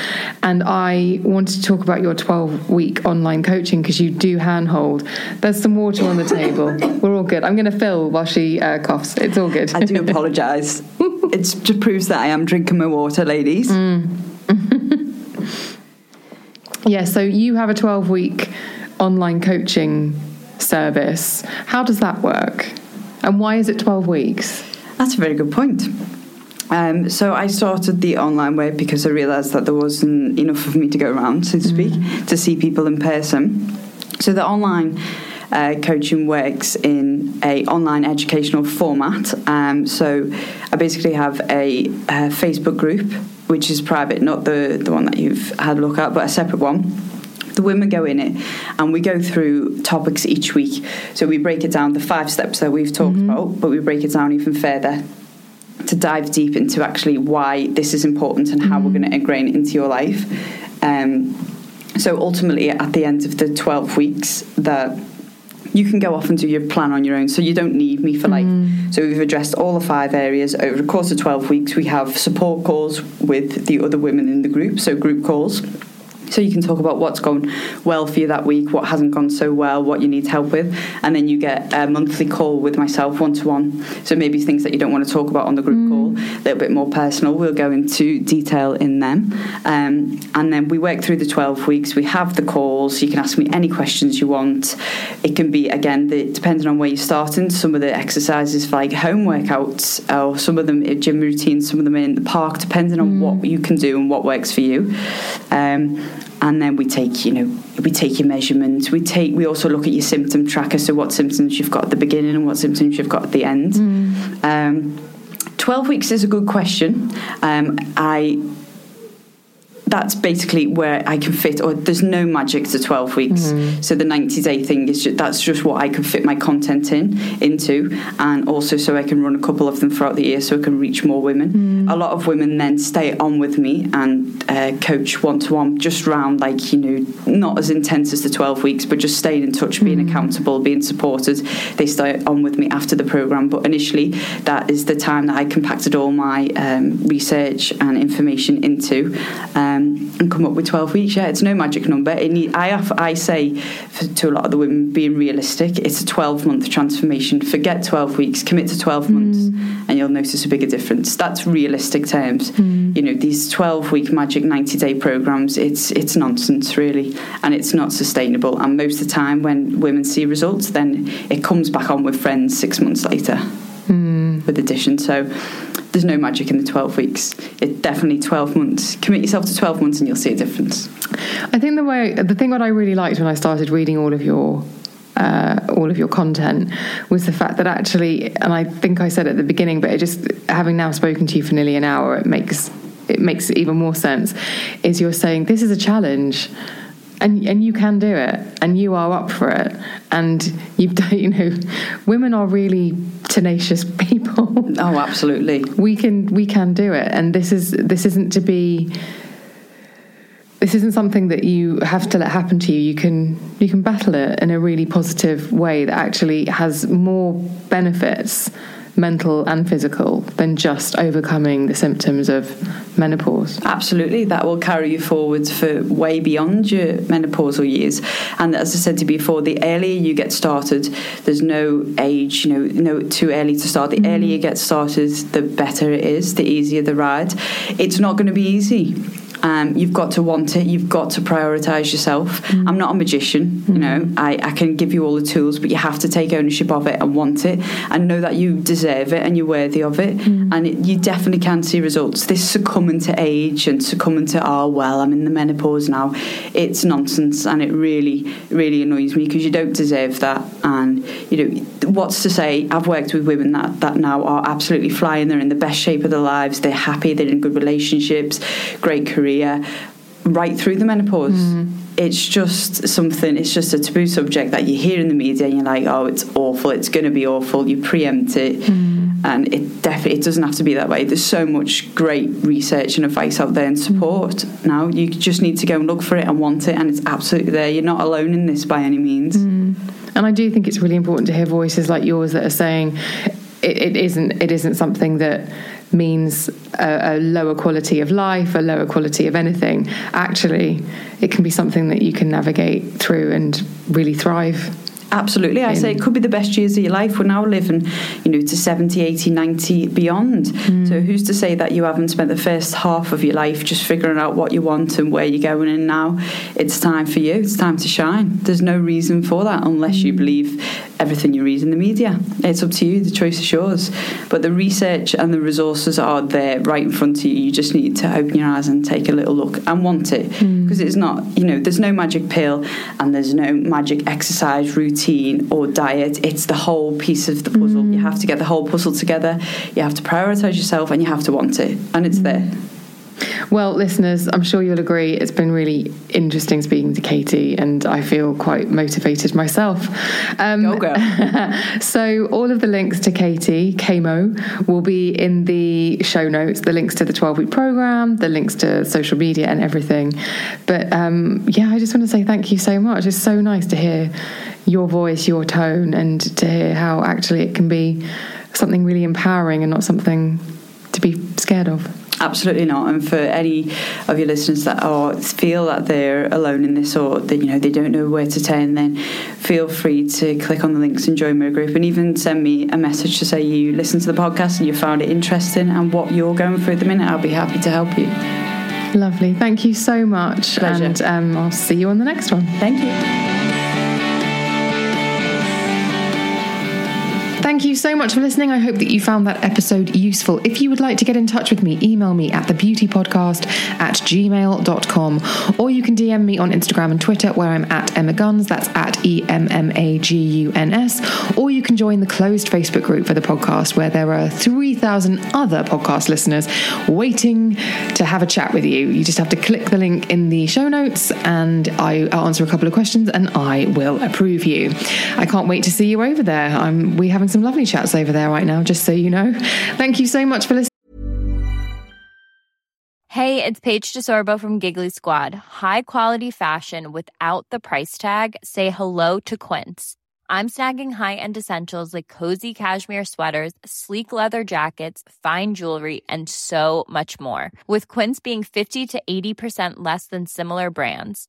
And I wanted to talk about your 12 week online coaching because you do handhold. There's some water on the table. We're all good. I'm going to fill while she uh, coughs. It's all good. I do apologise. it just proves that I am drinking my water, ladies. Mm. Yeah, so you have a 12 week online coaching service. How does that work? And why is it 12 weeks? That's a very good point. Um, so I started the online way because I realised that there wasn't enough of me to go around, so to speak, mm. to see people in person. So the online uh, coaching works in a online educational format. Um, so I basically have a, a, Facebook group, which is private, not the, the one that you've had a look at, but a separate one the women go in it and we go through topics each week. So we break it down, the five steps that we've talked mm-hmm. about, but we break it down even further to dive deep into actually why this is important and how mm-hmm. we're going to ingrain it into your life. Um, so ultimately, at the end of the 12 weeks, that you can go off and do your plan on your own. So you don't need me for like. Mm. So we've addressed all the five areas over the course of 12 weeks. We have support calls with the other women in the group, so group calls so you can talk about what's gone well for you that week, what hasn't gone so well, what you need help with, and then you get a monthly call with myself one to one. So maybe things that you don't want to talk about on the group mm. call, a little bit more personal. We'll go into detail in them, um, and then we work through the twelve weeks. We have the calls. You can ask me any questions you want. It can be again the, depending on where you're starting. Some of the exercises for like home workouts, or some of them gym routines, some of them in the park, depending on mm. what you can do and what works for you. Um, and then we take you know we take your measurements. We take we also look at your symptom tracker. So what symptoms you've got at the beginning and what symptoms you've got at the end. Mm. um, 12 weeks is a good question. Um, i that's basically where I can fit, or there's no magic to 12 weeks. Mm-hmm. So the 90 day thing is just, that's just what I can fit my content in into, and also so I can run a couple of them throughout the year, so I can reach more women. Mm-hmm. A lot of women then stay on with me and uh, coach one to one, just round like you know, not as intense as the 12 weeks, but just staying in touch, being mm-hmm. accountable, being supported. They stay on with me after the program, but initially that is the time that I compacted all my um, research and information into. Um, um, and come up with 12 weeks. Yeah, it's no magic number. Need, I, have, I say for, to a lot of the women, being realistic, it's a 12 month transformation. Forget 12 weeks, commit to 12 mm. months, and you'll notice a bigger difference. That's realistic terms. Mm. You know, these 12 week magic 90 day programs, it's, it's nonsense, really, and it's not sustainable. And most of the time, when women see results, then it comes back on with friends six months later mm. with addition. So, there's no magic in the 12 weeks. It's definitely 12 months. Commit yourself to 12 months and you'll see a difference. I think the way, the thing what I really liked when I started reading all of your uh, all of your content was the fact that actually, and I think I said at the beginning, but it just having now spoken to you for nearly an hour, it makes it makes even more sense. Is you're saying this is a challenge and and you can do it and you are up for it. And you've done *laughs* you know women are really tenacious *laughs* people. Oh absolutely. We can we can do it. And this is this isn't to be this isn't something that you have to let happen to you. You can you can battle it in a really positive way that actually has more benefits mental and physical than just overcoming the symptoms of menopause. Absolutely, that will carry you forwards for way beyond your menopausal years. And as I said to you before, the earlier you get started, there's no age, you know, no too early to start. The mm. earlier you get started, the better it is, the easier the ride. It's not going to be easy. Um, you've got to want it. You've got to prioritize yourself. Mm. I'm not a magician, mm. you know. I, I can give you all the tools, but you have to take ownership of it and want it, and know that you deserve it and you're worthy of it. Mm. And it, you definitely can see results. This succumbing to age and succumbing to oh well, I'm in the menopause now. It's nonsense, and it really, really annoys me because you don't deserve that. And you know, what's to say? I've worked with women that that now are absolutely flying. They're in the best shape of their lives. They're happy. They're in good relationships, great career career right through the menopause. Mm. It's just something, it's just a taboo subject that you hear in the media and you're like, oh, it's awful, it's going to be awful. You preempt it. Mm. And it definitely it doesn't have to be that way. There's so much great research and advice out there and support mm. now. You just need to go and look for it and want it, and it's absolutely there. You're not alone in this by any means. Mm. And I do think it's really important to hear voices like yours that are saying, it, it isn't it isn't something that means a, a, lower quality of life, a lower quality of anything. Actually, it can be something that you can navigate through and really thrive. Absolutely. I say it could be the best years of your life. We're now living, you know, to 70, 80, 90, beyond. Mm. So who's to say that you haven't spent the first half of your life just figuring out what you want and where you're going and now it's time for you. It's time to shine. There's no reason for that unless you mm. believe everything you read in the media. It's up to you. The choice is yours. But the research and the resources are there right in front of you. You just need to open your eyes and take a little look and want it. Because mm. it's not, you know, there's no magic pill and there's no magic exercise routine routine or diet. It's the whole piece of the puzzle. Mm. You have to get the whole puzzle together. You have to prioritize yourself and you have to want it. And it's there. Well, listeners, I'm sure you'll agree it's been really interesting speaking to Katie, and I feel quite motivated myself. Um, Go, girl. *laughs* so, all of the links to Katie, KMO, will be in the show notes the links to the 12 week program, the links to social media, and everything. But um, yeah, I just want to say thank you so much. It's so nice to hear your voice, your tone, and to hear how actually it can be something really empowering and not something to be scared of. Absolutely not. And for any of your listeners that are feel that they're alone in this or that you know they don't know where to turn, then feel free to click on the links and join my group, and even send me a message to say you listen to the podcast and you found it interesting and what you're going through at the minute. I'll be happy to help you. Lovely. Thank you so much. Pleasure. And um, I'll see you on the next one. Thank you. Thank you so much for listening. I hope that you found that episode useful. If you would like to get in touch with me, email me at thebeautypodcast at gmail.com or you can DM me on Instagram and Twitter where I'm at Emma Guns, that's at E M M A G U N S, or you can join the closed Facebook group for the podcast where there are 3,000 other podcast listeners waiting to have a chat with you. You just have to click the link in the show notes and I, will answer a couple of questions and I will approve you. I can't wait to see you over there. I'm, having some some lovely chats over there right now, just so you know. Thank you so much for listening. Hey, it's Paige DeSorbo from Giggly Squad. High quality fashion without the price tag? Say hello to Quince. I'm snagging high end essentials like cozy cashmere sweaters, sleek leather jackets, fine jewelry, and so much more. With Quince being 50 to 80% less than similar brands